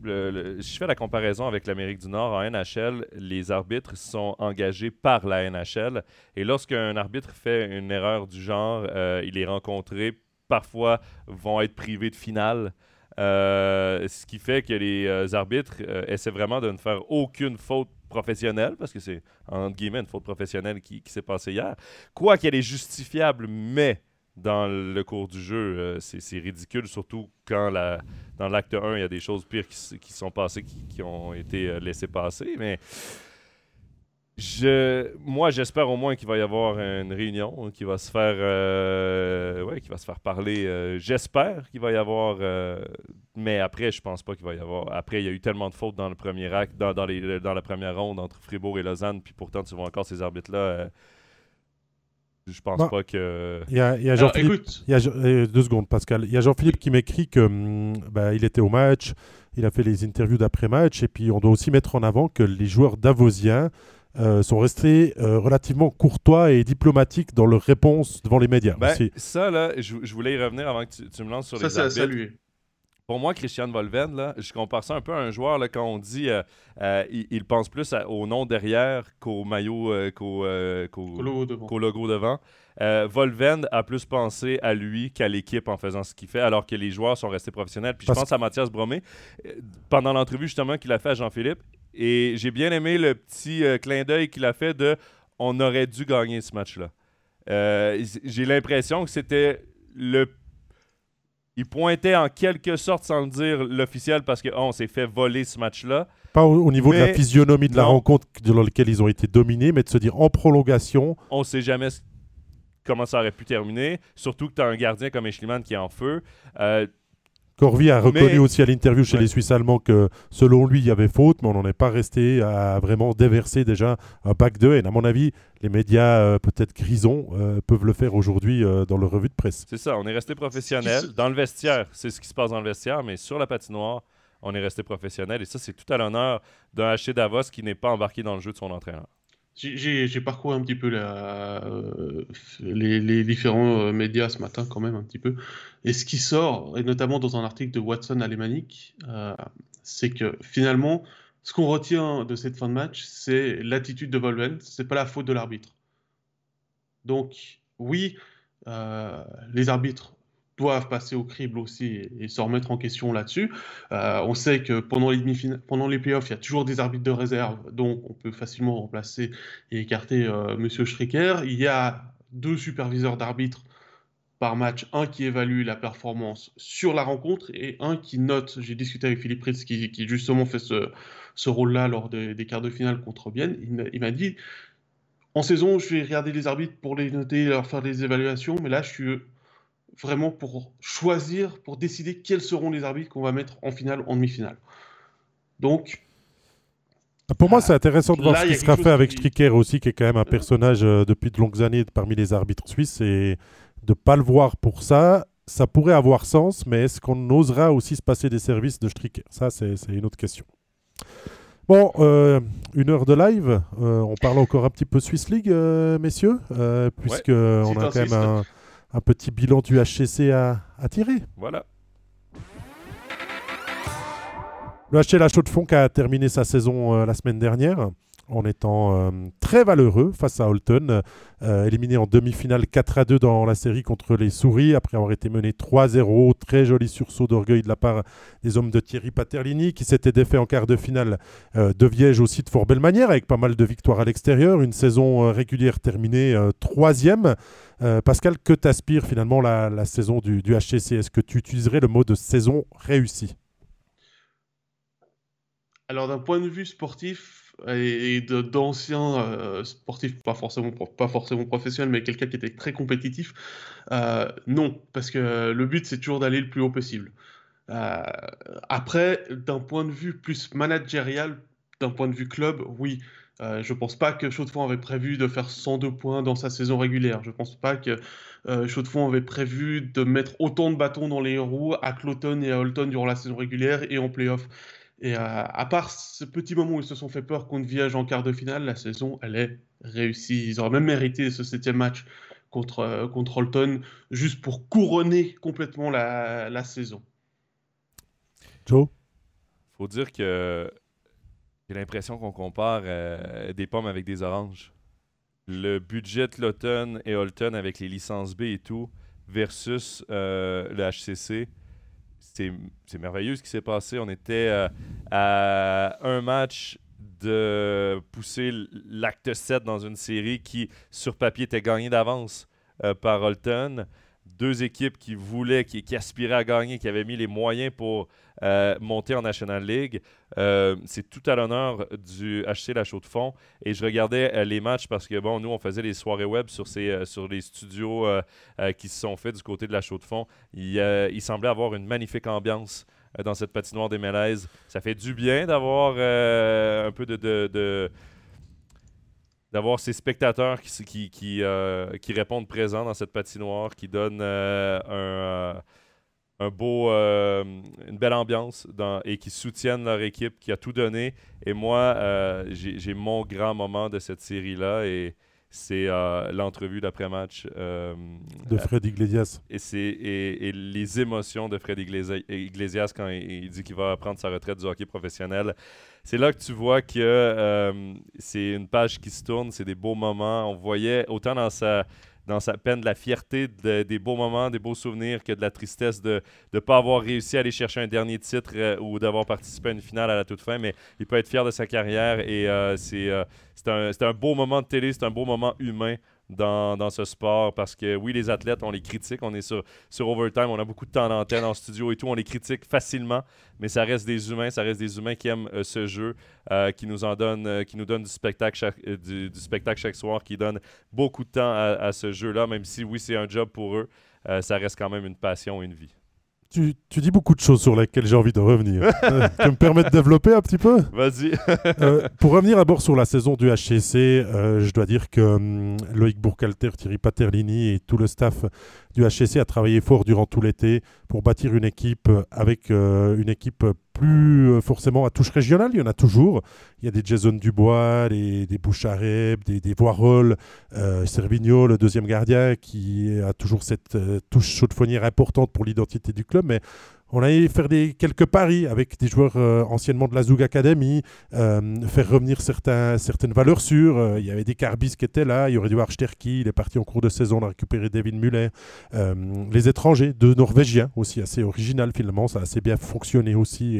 Speaker 2: le, si je fais la comparaison avec l'Amérique du Nord, en NHL, les arbitres sont engagés par la NHL. Et lorsqu'un arbitre fait une erreur du genre, euh, il est rencontré, parfois vont être privés de finale. Euh, ce qui fait que les euh, arbitres essaient vraiment de ne faire aucune faute professionnelle, parce que c'est, entre guillemets, une faute professionnelle qui, qui s'est passée hier. Quoi qu'elle est justifiable, mais dans le cours du jeu. Euh, c'est ridicule, surtout quand la, dans l'acte 1, il y a des choses pires qui, qui sont passées, qui, ont été euh, laissées passer. Mais je, moi, j'espère au moins qu'il va y avoir une réunion qui va se faire, euh, ouais, qui va se faire parler. j'espère qu'il va y avoir, mais après, je pense pas qu'il va y avoir. Après, il y a eu tellement de fautes dans le premier acte, dans, dans, les, dans la première ronde entre Fribourg et Lausanne, puis pourtant, tu vois encore ces arbitres-là je pense pas que.
Speaker 1: Il y a, Jean-Philippe. Euh, deux secondes, Pascal. Il y a Jean-Philippe qui m'écrit que hum, bah, il était au match, il a fait les interviews d'après-match, et puis on doit aussi mettre en avant que les joueurs davosiens euh, sont restés euh, relativement courtois et diplomatiques dans leurs réponses devant les médias.
Speaker 2: Ben, ça, là, je, voulais y revenir avant que tu, me lances sur les arbitres. Ça, pour moi, Christian Volven, là, je compare ça un peu à un joueur là, quand on dit euh, euh, il, pense plus au nom derrière qu'au maillot, euh, qu'au, logo devant. Volven a plus pensé à lui qu'à l'équipe en faisant ce qu'il fait, alors que les joueurs sont restés professionnels. Puis je pense à Mathias Bromé, pendant l'entrevue justement qu'il a fait à Jean-Philippe. Et j'ai bien aimé le petit clin d'œil qu'il a fait de on aurait dû gagner ce match-là. j'ai l'impression que c'était le il pointait en quelque sorte, sans le dire l'officiel, parce qu'on oh, s'est fait voler ce match-là.
Speaker 1: Pas au, niveau de la physionomie de la rencontre dans laquelle ils ont été dominés, mais de se dire en prolongation.
Speaker 2: On ne sait jamais comment ça aurait pu terminer. Surtout que tu as un gardien comme Eschliman qui est en feu. Euh,
Speaker 1: Corvi a reconnu aussi à l'interview chez les Suisses allemands que selon lui, il y avait faute, mais on n'en est pas resté à vraiment déverser déjà un bac de haine. À mon avis, les médias, euh, peut-être grisons, euh, peuvent le faire aujourd'hui euh, dans leur revue de presse.
Speaker 2: C'est ça, on est resté professionnel. Dans le vestiaire, c'est ce qui se passe dans le vestiaire, mais sur la patinoire, on est resté professionnel. Et ça, c'est tout à l'honneur d'un HC Davos qui n'est pas embarqué dans le jeu de son entraîneur.
Speaker 3: J'ai parcouru un petit peu euh, les, différents euh, médias ce matin, quand même, un petit peu. Et ce qui sort, et notamment dans un article de Watson Alemanic, euh, c'est que finalement, ce qu'on retient de cette fin de match, c'est l'attitude de Volven, c'est pas la faute de l'arbitre. Donc, oui, les arbitres doivent passer au crible aussi et, se remettre en question là-dessus. Euh, on sait que pendant les, pendant les playoffs, il y a toujours des arbitres de réserve, donc on peut facilement remplacer et écarter euh, Monsieur Stricker. Il y a deux superviseurs d'arbitres par match, un qui évalue la performance sur la rencontre et un qui note. J'ai discuté avec Philippe Ritz qui, justement fait ce, ce rôle-là lors des, quarts de finale contre Bienne. Il m'a dit en saison, je vais regarder les arbitres pour les noter, leur faire des évaluations, mais là, je suis vraiment pour choisir, pour décider quels seront les arbitres qu'on va mettre en finale, en demi-finale. Donc.
Speaker 1: Ah, pour moi, c'est intéressant de voir ce qui sera fait avec Stricker aussi, qui est quand même un personnage euh, depuis de longues années parmi les arbitres suisses. Et de ne pas le voir pour ça, ça pourrait avoir sens, mais est-ce qu'on osera aussi se passer des services de Stricker? Ça, c'est une autre question. Bon, euh, une heure de live. Euh, on parle encore un petit peu Swiss League, messieurs, puisque on a quand même un, un petit bilan du HCC à, tirer.
Speaker 2: Voilà.
Speaker 1: Le HC La Chaux-de-Fonds a terminé sa saison euh, la semaine dernière en étant euh, très valeureux face à Holton, euh, éliminé en demi-finale 4 à 2 dans la série contre les Souris, après avoir été mené 3-0. Très joli sursaut d'orgueil de la part des hommes de Thierry Paterlini, qui s'était défait en quart de finale euh, de Viège aussi de fort belle manière, avec pas mal de victoires à l'extérieur. Une saison régulière terminée troisième. Pascal, que t'aspire finalement la, saison du, du HCC Est-ce que tu utiliserais le mot de saison réussie?
Speaker 3: Alors d'un point de vue sportif et d'anciens euh, sportifs, pas forcément, pas forcément professionnels, mais quelqu'un qui était très compétitif, euh, non, parce que le but c'est toujours d'aller le plus haut possible. Euh, après, d'un point de vue plus managérial, d'un point de vue club, oui. Euh, je pense pas que Chaux-de-Fonds avait prévu de faire 102 points dans sa saison régulière. Je pense pas que euh, avait prévu de mettre autant de bâtons dans les roues à Cloton et à Holton durant la saison régulière et en playoff. Et euh, à part ce petit moment où ils se sont fait peur contre Viage en quart de finale, la saison, elle est réussie. Ils auraient même mérité ce septième match contre, contre Holton, juste pour couronner complètement la, la saison.
Speaker 1: Joe?
Speaker 2: Faut dire que j'ai l'impression qu'on compare euh, des pommes avec des oranges. Le budget de l'automne et Holton avec les licences B et tout versus euh, le HCC, c'est merveilleux ce qui s'est passé. On était euh, à un match de pousser l'acte 7 dans une série qui, sur papier, était gagnée d'avance par Holton deux équipes qui voulaient, qui, aspiraient à gagner, qui avaient mis les moyens pour euh, monter en National League. Euh, c'est tout à l'honneur du HC La Chaux de Fonds. Et je regardais euh, les matchs parce que, bon, nous, on faisait les soirées web sur, ces, sur les studios qui se sont faits du côté de La Chaux de Fonds. Il, semblait avoir une magnifique ambiance dans cette patinoire des Mélèzes. Ça fait du bien d'avoir un peu de d'avoir ces spectateurs qui, qui, qui, euh, qui, répondent présents dans cette patinoire, qui donnent euh, un, euh, un, beau, une belle ambiance et qui soutiennent leur équipe, qui a tout donné. Et moi, j'ai mon grand moment de cette série-là c'est l'entrevue d'après-match.
Speaker 1: de Fred Iglesias.
Speaker 2: Et, et, et, les émotions de Fred Iglesias quand il, il dit qu'il va prendre sa retraite du hockey professionnel c'est là que tu vois que euh, c'est une page qui se tourne, c'est des beaux moments. On voyait autant dans sa, dans sa peine de la fierté des beaux moments, des beaux souvenirs que de la tristesse de ne pas avoir réussi à aller chercher un dernier titre euh, ou d'avoir participé à une finale à la toute fin. Mais il peut être fier de sa carrière et euh, c'est un, un beau moment de télé, c'est un beau moment humain dans, ce sport parce que oui, les athlètes, on les critique, on est sur, sur Overtime, on a beaucoup de temps d'antenne en studio et tout, on les critique facilement, mais ça reste des humains, ça reste des humains qui aiment euh, ce jeu, euh, qui nous en donne, euh, qui nous donne du spectacle chaque, du, spectacle chaque soir, qui donne beaucoup de temps à, à ce jeu-là, même si oui, c'est un job pour eux, ça reste quand même une passion, une vie.
Speaker 1: Tu, tu, dis beaucoup de choses sur lesquelles j'ai envie de revenir. Euh, tu me permets de développer un petit peu
Speaker 2: Vas-y.
Speaker 1: Euh, pour revenir d'abord sur la saison du HCC, euh, je dois dire que hum, Loïc Bourcalter, Thierry Paterlini et tout le staff du HCC a travaillé fort durant tout l'été pour bâtir une équipe avec une équipe plus forcément à touche régionale. Il y en a toujours. Il y a des Jason Dubois, des, des Bouchareb, des, des Voirol, Servigno, le deuxième gardien, qui a toujours cette touche chaude-fonnière importante pour l'identité du club. Mais on allait faire des, quelques paris avec des joueurs euh, anciennement de la Zoug Academy, euh, faire revenir certaines valeurs sûres. Euh, il y avait des Carbis qui étaient là, il y aurait du Archterki, il est parti en cours de saison, on a récupéré David Muller. les étrangers, deux Norvégiens aussi, assez original finalement, ça a assez bien fonctionné aussi.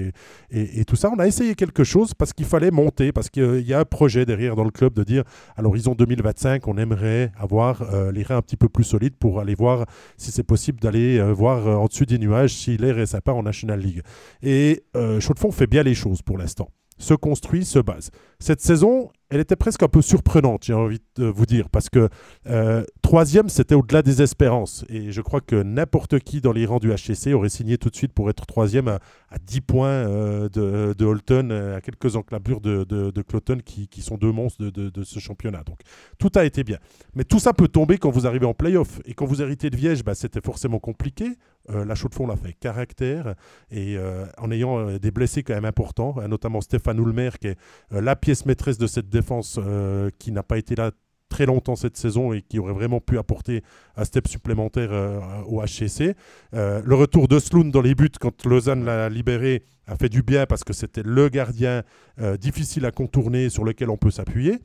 Speaker 1: Et, et, tout ça, on a essayé quelque chose parce qu'il fallait monter, parce qu'il y a un projet derrière dans le club de dire à l'horizon 2025, on aimerait avoir les reins un petit peu plus solides pour aller voir si c'est possible d'aller voir en dessus des nuages si l'air est pas en National League. Et euh, fait bien les choses pour l'instant. Se construit, se base. Cette saison, elle était presque un peu surprenante, j'ai envie de vous dire, parce que euh, troisième, c'était au-delà des espérances. Et je crois que n'importe qui dans les rangs du HCC aurait signé tout de suite pour être troisième à, 10 points euh, de, de, Holton, euh, à quelques enclabures de, de, de Cloton, qui, qui, sont deux monstres de, ce championnat. Donc tout a été bien. Mais tout ça peut tomber quand vous arrivez en playoff. Et quand vous héritez de Viège, bah, c'était forcément compliqué. la chaux de fond l'a fait caractère. Et en ayant des blessés quand même importants, notamment Stéphane Ulmer, qui est la pièce maîtresse de cette défense euh, qui n'a pas été là très longtemps cette saison et qui aurait vraiment pu apporter un step supplémentaire euh, au HCC. Euh, le retour de Sloan dans les buts quand Lausanne l'a libéré a fait du bien parce que c'était le gardien difficile à contourner sur lequel on peut s'appuyer.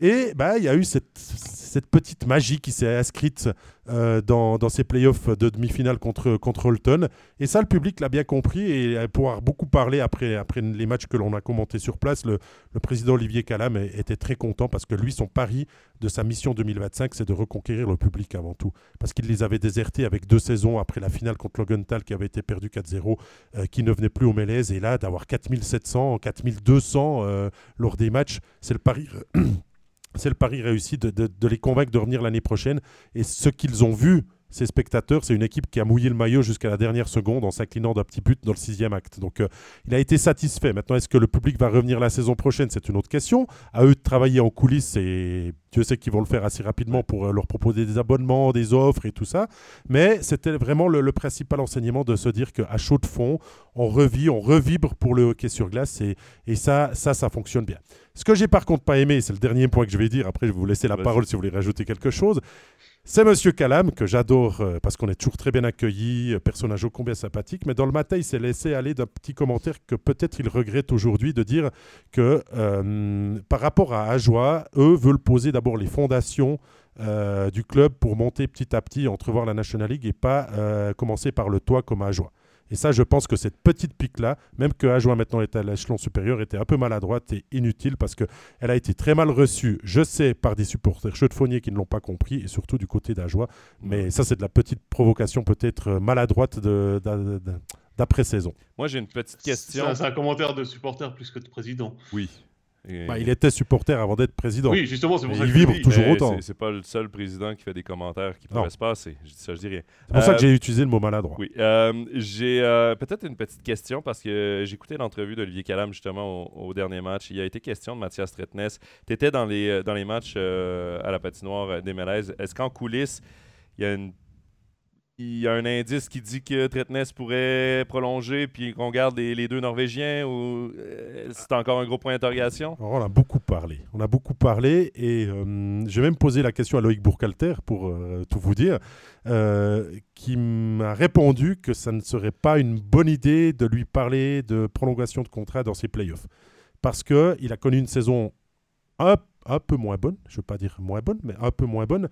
Speaker 1: Et bah, il y a eu cette, petite magie qui s'est inscrite euh, dans, dans, ces playoffs de demi-finale contre, contre Holton. Et ça, le public l'a bien compris et pour avoir beaucoup parlé après, après les matchs que l'on a commentés sur place, le, le, président Olivier Calam était très content parce que lui, son pari de sa mission 2025, c'est de reconquérir le public avant tout. Parce qu'il les avait désertés avec deux saisons après la finale contre Logenthal qui avait été perdu 4-0, euh, qui ne venait plus au Mélèze. Et là, d'avoir 4700, 4200 euh, lors des matchs, c'est le pari c'est le pari réussi de, les convaincre de revenir l'année prochaine. Et ce qu'ils ont vu, ces spectateurs, c'est une équipe qui a mouillé le maillot jusqu'à la dernière seconde en s'inclinant d'un petit but dans le sixième acte. Donc euh, il a été satisfait. Maintenant, est-ce que le public va revenir la saison prochaine? C'est une autre question. À eux de travailler en coulisses et Dieu sait qu'ils vont le faire assez rapidement pour euh, leur proposer des abonnements, des offres et tout ça. Mais c'était vraiment le, principal enseignement de se dire qu'à chaud de fond, on revit, on revibre pour le hockey sur glace et, et ça, ça, ça fonctionne bien. Ce que j'ai par contre pas aimé, c'est le dernier point que je vais dire, après je vais vous laisser la parole si vous voulez rajouter quelque chose, c'est Monsieur Calam, que j'adore euh, parce qu'on est toujours très bien accueilli, euh, personnage ô combien sympathique, mais dans le matin, il s'est laissé aller d'un petit commentaire que peut-être il regrette aujourd'hui de dire que euh, par rapport à Ajoie, eux veulent poser d'abord les fondations du club pour monter petit à petit, entrevoir la National League et pas commencer par le toit comme Ajoie. Et ça, je pense que cette petite pique-là, même que Ajoie maintenant est à l'échelon supérieur, était un peu maladroite et inutile parce qu'elle a été très mal reçue, je sais, par des supporters chevronniers qui ne l'ont pas compris et surtout du côté d'Ajoie. Mais ça, c'est de la petite provocation peut-être maladroite d'après-saison.
Speaker 2: Moi, j'ai une petite question.
Speaker 3: C'est un commentaire de supporter plus que de président.
Speaker 2: Oui.
Speaker 1: Bah, il était supporter avant d'être président.
Speaker 3: Oui, justement, c'est pour ça
Speaker 1: Il vibre toujours autant.
Speaker 2: C'est pas le seul président qui fait des commentaires qui pourraient se passer. Je dis ça, je dis rien.
Speaker 1: C'est pour ça que j'ai utilisé le mot maladroit.
Speaker 2: Oui. Euh, j'ai euh, peut-être une petite question parce que j'ai écouté l'entrevue d'Olivier Calam justement au, dernier match. Il a été question de Mathias Tretnes. Tu étais dans les, euh, dans les matchs à la patinoire des Mélèzes. Est-ce qu'en coulisses, il y a une il y a un indice qui dit que Tretnes pourrait prolonger puis qu'on garde les, deux Norvégiens ou euh, c'est encore un gros point d'interrogation?
Speaker 1: On a beaucoup parlé. On a beaucoup parlé et euh, j'ai même posé la question à Loïc Bourcalter pour euh, tout vous dire, qui m'a répondu que ça ne serait pas une bonne idée de lui parler de prolongation de contrat dans ses playoffs. Parce qu'il a connu une saison un peu moins bonne, je ne veux pas dire moins bonne, mais un peu moins bonne.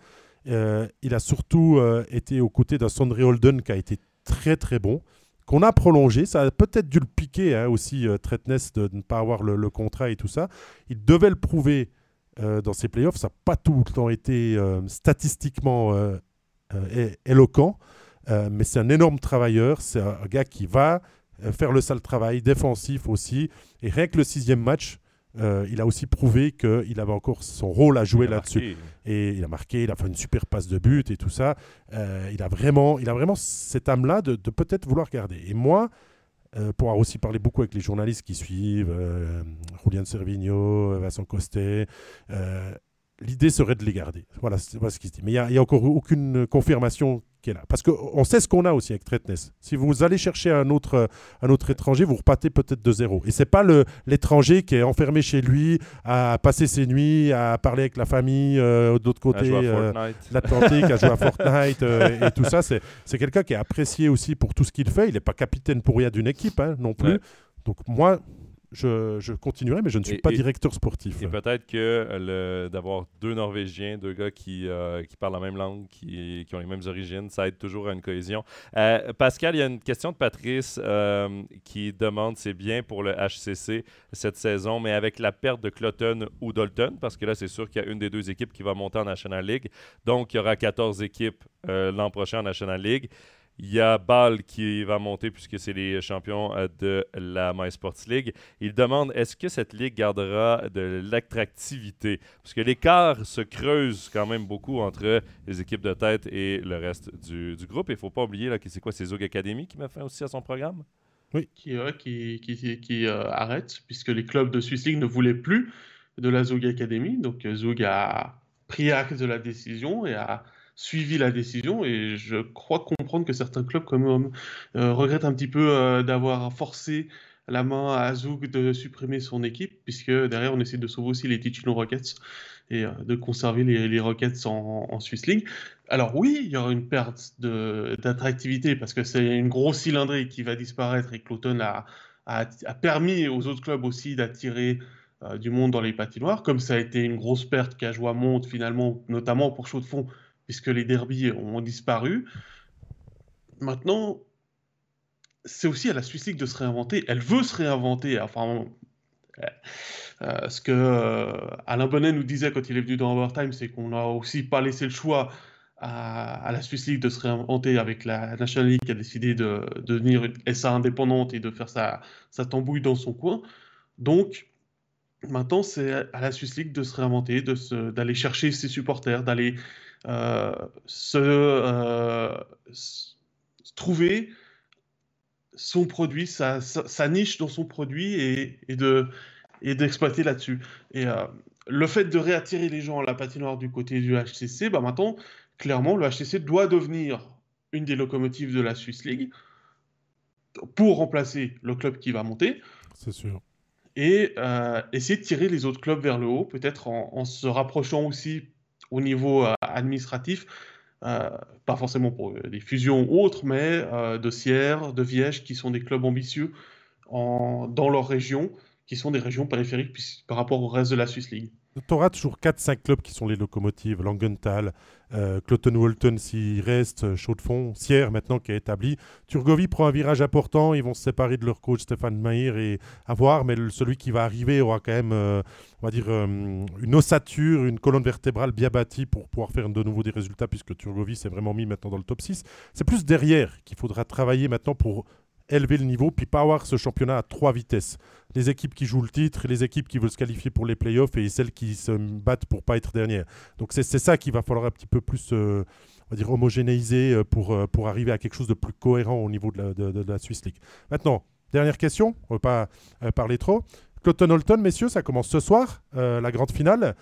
Speaker 1: Euh, il a surtout euh, été aux côtés d'un Sondre Holden qui a été très très bon, qu'on a prolongé. Ça a peut-être dû le piquer hein, aussi, euh, Tretnes, de, ne pas avoir le, contrat et tout ça. Il devait le prouver dans ses playoffs. Ça n'a pas tout le temps été statistiquement éloquent, mais c'est un énorme travailleur. C'est un, gars qui va faire le sale travail, défensif aussi. Et rien que le sixième match, euh, il a aussi prouvé qu'il avait encore son rôle à jouer là-dessus. Et il a marqué, il a fait une super passe de but et tout ça. Euh, il, a vraiment, il a vraiment cette âme-là de, peut-être vouloir garder. Et moi, euh, pour avoir aussi parlé beaucoup avec les journalistes qui suivent, Julian Servigno, Vincent Costet, l'idée serait de les garder. Voilà, c'est ce qui se dit. Mais il n'y a, encore aucune confirmation qui est là. Parce qu'on sait ce qu'on a aussi avec Tretnes. Si vous allez chercher un autre, un autre étranger, vous repartez peut-être de zéro. Et c'est pas l'étranger qui est enfermé chez lui à passer ses nuits, à parler avec la famille euh, de l'autre côté
Speaker 2: euh,
Speaker 1: l'Atlantique, à jouer à Fortnite euh, et tout ça. C'est quelqu'un qui est apprécié aussi pour tout ce qu'il fait. Il n'est pas capitaine pour rien d'une équipe hein, non plus. Donc moi, je, continuerai, mais je ne suis pas directeur sportif.
Speaker 2: Et peut-être que d'avoir deux Norvégiens, deux gars qui, euh, qui parlent la même langue, qui, qui, ont les mêmes origines, ça aide toujours à une cohésion. Euh, Pascal, il y a une question de Patrice euh, qui demande c'est bien pour le HCC cette saison, mais avec la perte de Cloton ou Dalton, parce que là, c'est sûr qu'il y a une des deux équipes qui va monter en National League. Donc, il y aura 14 équipes l'an prochain en National League. Il y a Bâle qui va monter puisque c'est les champions euh, de la MySports League. Il demande est-ce que cette ligue gardera de l'attractivité? Parce que l'écart se creuse quand même beaucoup entre les équipes de tête et le reste du, groupe. Il ne faut pas oublier là, que c'est quoi, c'est Zog Academy qui m'a fait aussi à son programme?
Speaker 3: Oui, qui, qui, qui, qui euh, arrête puisque les clubs de Swiss League ne voulaient plus de la Zog Academy. Donc Zog a pris acte de la décision et a suivi la décision et je crois comprendre que certains clubs comme euh, regrettent un petit peu euh, d'avoir forcé la main à Zouk de supprimer son équipe puisque derrière on essaie de sauver aussi les Ticino Rockets et euh, de conserver les, Rockets en, Swiss League. Alors oui, il y aura une perte d'attractivité parce que c'est une grosse cylindrée qui va disparaître et que a, a, permis aux autres clubs aussi d'attirer du monde dans les patinoires, comme ça a été une grosse perte qu'Ajoie monte finalement, notamment pour Chaud de Fond, puisque les derbies ont disparu. Maintenant, c'est aussi à la Swiss League de se réinventer. Elle veut se réinventer. Enfin, euh, ce que euh, Alain Bonnet nous disait quand il est venu dans Overtime, c'est qu'on n'a aussi pas laissé le choix à, la Swiss League de se réinventer avec la National League qui a décidé de, devenir une SA indépendante et de faire sa, sa tambouille dans son coin. Donc, maintenant, c'est à la Swiss League de se réinventer, d'aller chercher ses supporters, d'aller euh, se, trouver son produit, sa, niche dans son produit et, et de et d'exploiter là-dessus. Et euh, le fait de réattirer les gens à la patinoire du côté du HCC, bah maintenant, clairement, le HCC doit devenir une des locomotives de la Swiss League pour remplacer le club qui va monter.
Speaker 1: C'est sûr.
Speaker 3: Et euh, essayer de tirer les autres clubs vers le haut, peut-être en, se rapprochant aussi au niveau euh, administratif, pas forcément pour des fusions ou autres, mais de Sierre, de Viège, qui sont des clubs ambitieux dans leur région qui sont des régions périphériques par rapport au reste de la Swiss League.
Speaker 1: Tu auras toujours 4-5 clubs qui sont les locomotives. Langenthal, euh, Cloton-Walton s'il reste, Chaux-de-Fonds, Sierre maintenant qui est établi. Turgovie prend un virage important. Ils vont se séparer de leur coach Stéphane Maïr et à voir. Mais celui qui va arriver aura quand même, euh, on va dire, euh, une ossature, une colonne vertébrale bien bâtie pour pouvoir faire de nouveau des résultats puisque Turgovie s'est vraiment mis maintenant dans le top 6. C'est plus derrière qu'il faudra travailler maintenant pour élever le niveau, puis pas avoir ce championnat à trois vitesses. Les équipes qui jouent le titre, les équipes qui veulent se qualifier pour les playoffs et celles qui se battent pour pas être dernières. Donc c'est ça qu'il va falloir un petit peu plus euh, on va dire homogénéiser euh, pour, euh, pour arriver à quelque chose de plus cohérent au niveau de la, de, la Swiss League. Maintenant, dernière question, on ne va pas parler trop. Cloton Holton, messieurs, ça commence ce soir, la grande finale,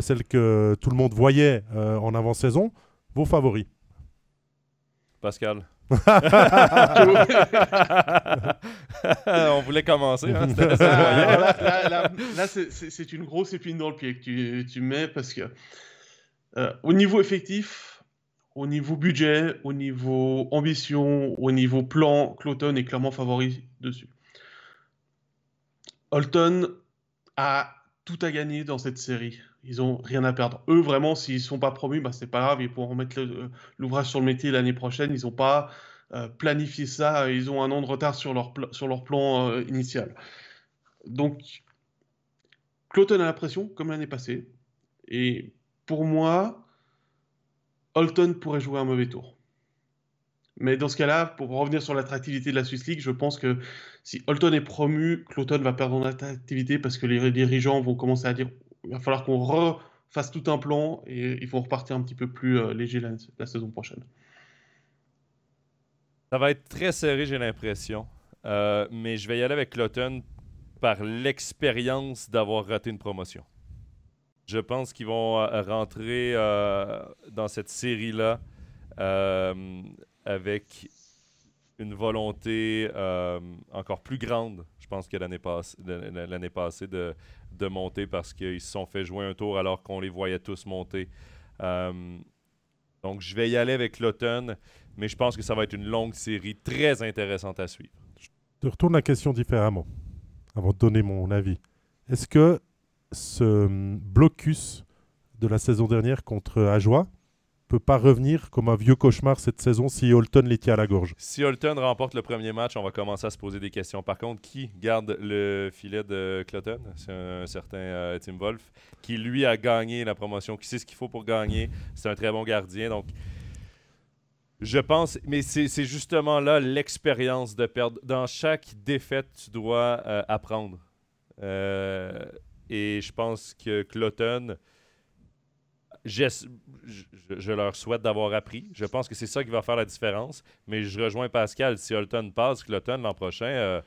Speaker 1: celle que tout le monde voyait en avant-saison. Vos favoris?
Speaker 2: Pascal On voulait commencer. Hein,
Speaker 3: là, c'est une grosse épine dans le pied que tu, mets parce que euh, au niveau effectif, au niveau budget, au niveau ambition, au niveau plan, Cloton est clairement favori dessus. Holton a tout à gagner dans cette série. Ils ont rien à perdre. Eux, vraiment, s'ils sont pas promus, bah, c'est pas grave. Ils pourront remettre l'ouvrage sur le métier l'année prochaine. Ils n'ont pas euh, planifié ça. Ils ont un an de retard sur leur, sur leur plan euh, initial. Donc, Cloton a la pression, comme l'année passée. Et pour moi, Holton pourrait jouer un mauvais tour. Mais dans ce cas-là, pour revenir sur l'attractivité de la Swiss League, je pense que si Holton est promu, Cloton va perdre en attractivité parce que les dirigeants vont commencer à dire il va falloir qu'on refasse tout un plan et ils vont repartir un petit peu plus euh, léger la, saison prochaine.
Speaker 2: Ça va être très serré, j'ai l'impression. Euh, mais je vais y aller avec Cloton par l'expérience d'avoir raté une promotion. Je pense qu'ils vont euh, rentrer dans cette série-là avec une volonté encore plus grande, je pense, que l'année passée, de, de monter parce qu'ils se sont fait jouer un tour alors qu'on les voyait tous monter. Euh, donc, je vais y aller avec l'automne, mais je pense que ça va être une longue série très intéressante à suivre.
Speaker 1: Je retourne la question différemment avant de donner mon avis. Est-ce que ce blocus de la saison dernière contre Ajoie peut pas revenir comme un vieux cauchemar cette saison si Holton les tient à la gorge.
Speaker 2: Si Holton remporte le premier match, on va commencer à se poser des questions. Par contre, qui garde le filet de Cloton? C'est un, certain euh, Tim Wolf qui, lui, a gagné la promotion, qui sait ce qu'il faut pour gagner. C'est un très bon gardien. Donc, je pense, mais c'est justement là l'expérience de perdre. Dans chaque défaite, tu dois euh, apprendre. Euh, et je pense que Cloton je, leur souhaite d'avoir appris. Je pense que c'est ça qui va faire la différence. Mais je rejoins Pascal. Si Holton passe, Cloton l'an prochain, euh,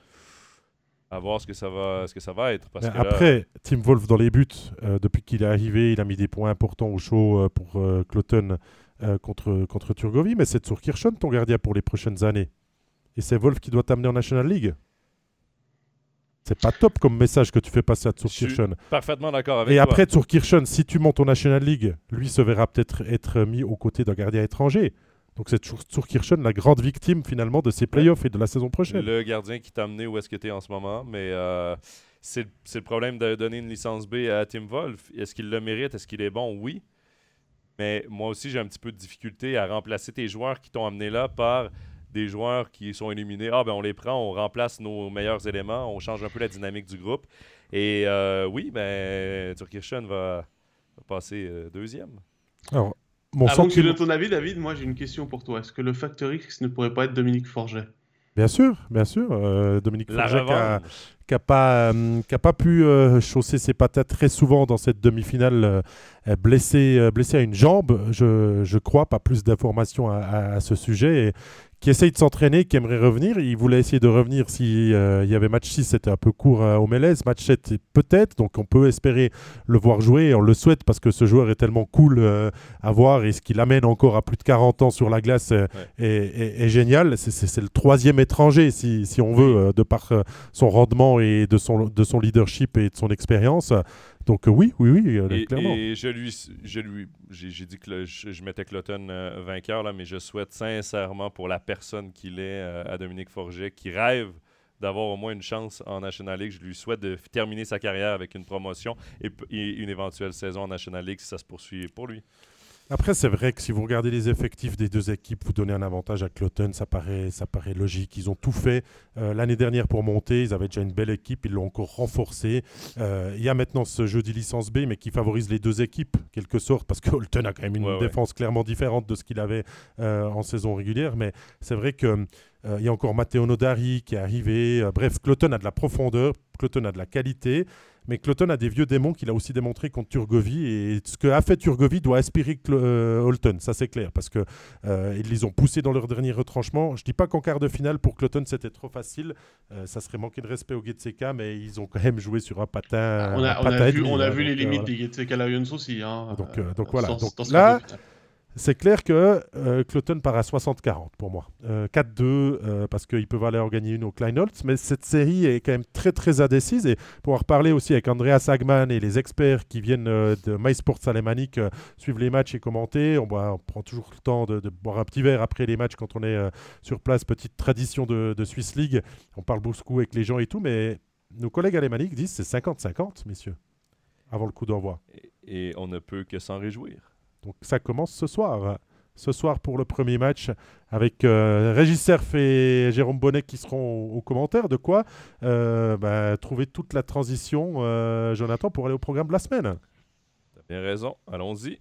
Speaker 2: à voir ce que ça va, ce que ça va être. Parce
Speaker 1: après, Tim Wolf dans les buts, euh, depuis qu'il est arrivé, il a mis des points importants au show euh, pour Cloton contre, contre Turgovie. Mais c'est Kirchhoff ton gardien pour les prochaines années. Et c'est Wolf qui doit t'amener en National League. C'est pas top comme message que tu fais passer à Tsurkirchen.
Speaker 2: Parfaitement d'accord avec
Speaker 1: Et après Tsurkirchen, si tu montes au National League, lui se verra peut-être être mis aux côtés d'un gardien étranger. Donc c'est Tsurkirchen la grande victime finalement de ces playoffs et de la saison prochaine.
Speaker 2: Le gardien qui t'a amené où est-ce que tu es en ce moment. Mais euh, c'est le problème de donner une licence B à Tim Wolf. Est-ce qu'il le mérite? Est-ce qu'il est bon? Oui. Mais moi aussi, j'ai un petit peu de difficulté à remplacer tes joueurs qui t'ont amené là par des joueurs qui sont éliminés. Ah, ben on les prend, on remplace nos meilleurs éléments, on change un peu la dynamique du groupe. Et euh, oui, ben, Turkirchen va, va passer euh, deuxième.
Speaker 3: Alors, mon Avant que tu donnes ton avis, David, moi j'ai une question pour toi. Est-ce que le facteur X ne pourrait pas être Dominique Forget?
Speaker 1: Bien sûr, bien sûr. Euh, Dominique Forget qui n'a pas, pas pu chausser ses patates très souvent dans cette demi-finale, blessé, blessé à une jambe, je, je crois, pas plus d'informations à, à, ce sujet. Et qui essaye de s'entraîner, qui aimerait revenir. Il voulait essayer de revenir s'il euh, y avait match 6, c'était un peu court euh, au Mélèze. Match 7, peut-être. Donc on peut espérer le voir jouer. on le souhaite parce que ce joueur est tellement cool euh, à voir et ce qu'il amène encore à plus de 40 ans sur la glace est, génial. C'est le troisième étranger, si, si on veut, de par son rendement et de son, de son leadership et de son expérience. Donc euh, oui, oui, oui,
Speaker 2: euh,
Speaker 1: et, clairement.
Speaker 2: Et je lui, je lui, j'ai dit que je, mettais Cloton euh, vainqueur là, mais je souhaite sincèrement pour la personne qu'il est à Dominique Forget, qui rêve d'avoir au moins une chance en National League. Je lui souhaite de terminer sa carrière avec une promotion et, et une éventuelle saison en National League si ça se poursuit pour lui.
Speaker 1: Après, c'est vrai que si vous regardez les effectifs des deux équipes, vous donnez un avantage à Cloton, ça paraît, ça paraît logique. Ils ont tout fait euh, l'année dernière pour monter, ils avaient déjà une belle équipe, ils l'ont encore renforcé. Euh, il y a maintenant ce jeu de licence B, mais qui favorise les deux équipes, quelque sorte, parce que Holton a quand même une défense clairement différente de ce qu'il avait euh, en saison régulière. Mais c'est vrai que il y a encore Matteo Nodari qui est arrivé. bref, Cloton a de la profondeur, Cloton a de la qualité. Mais Cloton a des vieux démons qu'il a aussi démontré contre Turgovie. Et ce que a fait Turgovie doit aspirer euh, Holton, ça c'est clair, parce qu'ils euh, les ont poussés dans leur dernier retranchement. Je ne dis pas qu'en quart de finale, pour Cloton, c'était trop facile. Euh, ça serait manquer de respect au Getseka, mais ils ont quand même joué sur un patin.
Speaker 3: On a, vu, on a vu, les limites des Getseka Lions aussi. Hein,
Speaker 1: donc, donc voilà. donc, là, c'est clair que euh, Cloton part à 60-40 pour moi. 4-2 euh, euh, parce qu'ils peuvent aller gagner une au Kleinholz. Mais cette série est quand même très très indécise. Et pour en reparler aussi avec Andreas Hagman et les experts qui viennent de MySports Alemanic suivre les matchs et commenter, on, prend toujours le temps de, boire un petit verre après les matchs quand on est sur place. Petite tradition de, Swiss League. On parle beaucoup avec les gens et tout. Mais nos collègues alémaniques disent c'est 50-50, messieurs, avant le coup d'envoi.
Speaker 2: et on ne peut que s'en réjouir.
Speaker 1: Donc ça commence ce soir. Ce soir pour le premier match avec euh, Régis Cerf et Jérôme Bonnet qui seront aux, commentaires. De quoi euh, bah, trouver toute la transition, euh, Jonathan, pour aller au programme de la semaine.
Speaker 2: T'as bien raison. Allons-y.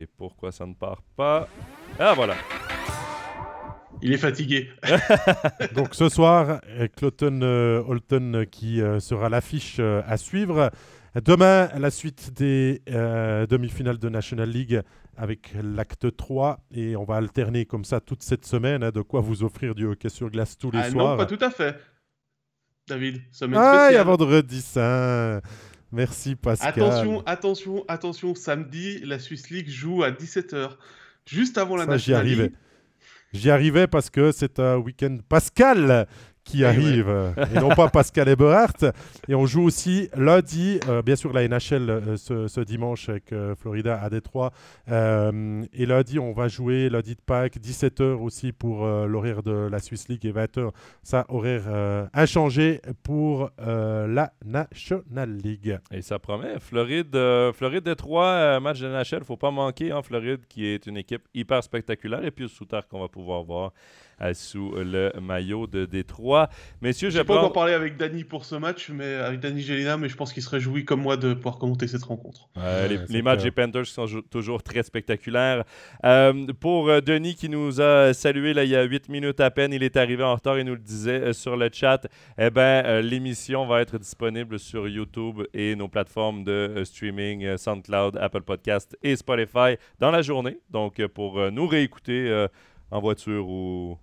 Speaker 2: Et pourquoi ça ne part pas? Ah voilà.
Speaker 3: Il est fatigué.
Speaker 1: Donc ce soir, Cloton Holton qui sera l'affiche à suivre. Demain, la suite des euh, demi-finales de National League avec l'acte 3 et on va alterner comme ça toute cette semaine. Hein, de quoi vous offrir du hockey sur glace tous les ah, soirs.
Speaker 3: Non, pas tout à fait. David,
Speaker 1: semaine ah, il y a vendredi saint. Merci Pascal.
Speaker 3: Attention, attention, attention. Samedi, la Swiss League joue à 17h, juste avant la National League.
Speaker 1: J'y arrivais parce que c'est un week-end Pascal qui arrive, euh, et non pas Pascal Eberhardt. Et on joue aussi lundi, euh, bien sûr la NHL euh, ce, dimanche avec Florida à Détroit. et lundi, on va jouer lundi de Pâques, 17h aussi pour l'horaire de la Swiss League et 20h, ça horaire inchangé pour la National League.
Speaker 2: Et ça promet. Floride, Floride Détroit, match de NHL, faut pas manquer. Hein, Floride qui est une équipe hyper spectaculaire et puis le sous qu'on va pouvoir voir sous le maillot de Détroit. Messieurs,
Speaker 3: j'ai pas encore parlé avec Danny pour ce match, mais avec Danny Gelina, mais je pense qu'il se réjouit comme moi de pouvoir commenter cette rencontre.
Speaker 2: les, matchs des Panthers sont toujours très spectaculaires. Euh, pour euh, Denis qui nous a salué là, il y a 8 minutes à peine, il est arrivé en retard, il nous le disait euh, sur le chat. Eh ben, l'émission va être disponible sur YouTube et nos plateformes de streaming, SoundCloud, Apple Podcast et Spotify dans la journée. Donc, pour nous réécouter en voiture ou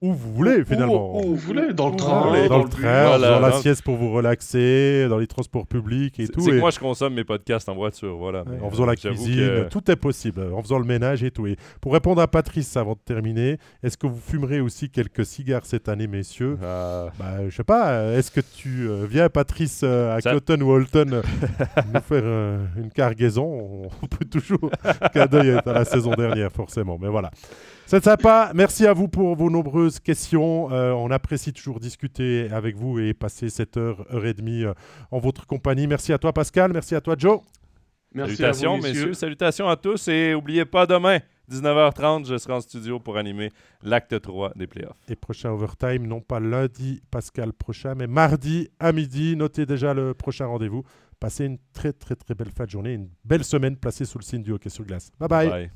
Speaker 1: où vous voulez finalement.
Speaker 3: Où, vous voulez, dans le train.
Speaker 1: dans, le train, dans la sieste pour vous relaxer, dans les transports publics et tout.
Speaker 2: C'est que moi je consomme mes podcasts en voiture, voilà.
Speaker 1: en faisant la cuisine, tout est possible, en faisant le ménage et tout. Et pour répondre à Patrice avant de terminer, est-ce que vous fumerez aussi quelques cigares cette année, messieurs? Ah. bah, Je sais pas, est-ce que tu euh, viens Patrice euh, à Cotton ou Holton euh, nous faire une cargaison? On peut toujours qu'un à la saison dernière forcément, mais voilà. C'est sympa. Merci à vous pour vos nombreuses questions. Euh, on apprécie toujours discuter avec vous et passer cette heure, heure et demie euh, en votre compagnie. Merci à toi, Pascal. Merci à toi, Joe.
Speaker 3: Merci
Speaker 2: salutations,
Speaker 3: à vous,
Speaker 2: messieurs. Salutations à tous. Et n'oubliez pas, demain, 19h30, je serai en studio pour animer l'acte 3 des playoffs.
Speaker 1: Et prochain overtime, non pas lundi, Pascal prochain, mais mardi à midi. Notez déjà le prochain rendez-vous. Passez une très, très, très belle fin de journée, une belle semaine placée sous le signe du hockey sur glace. Bye bye.
Speaker 2: Bye.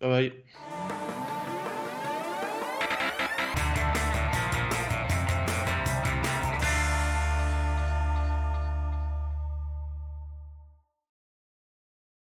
Speaker 3: Bye bye.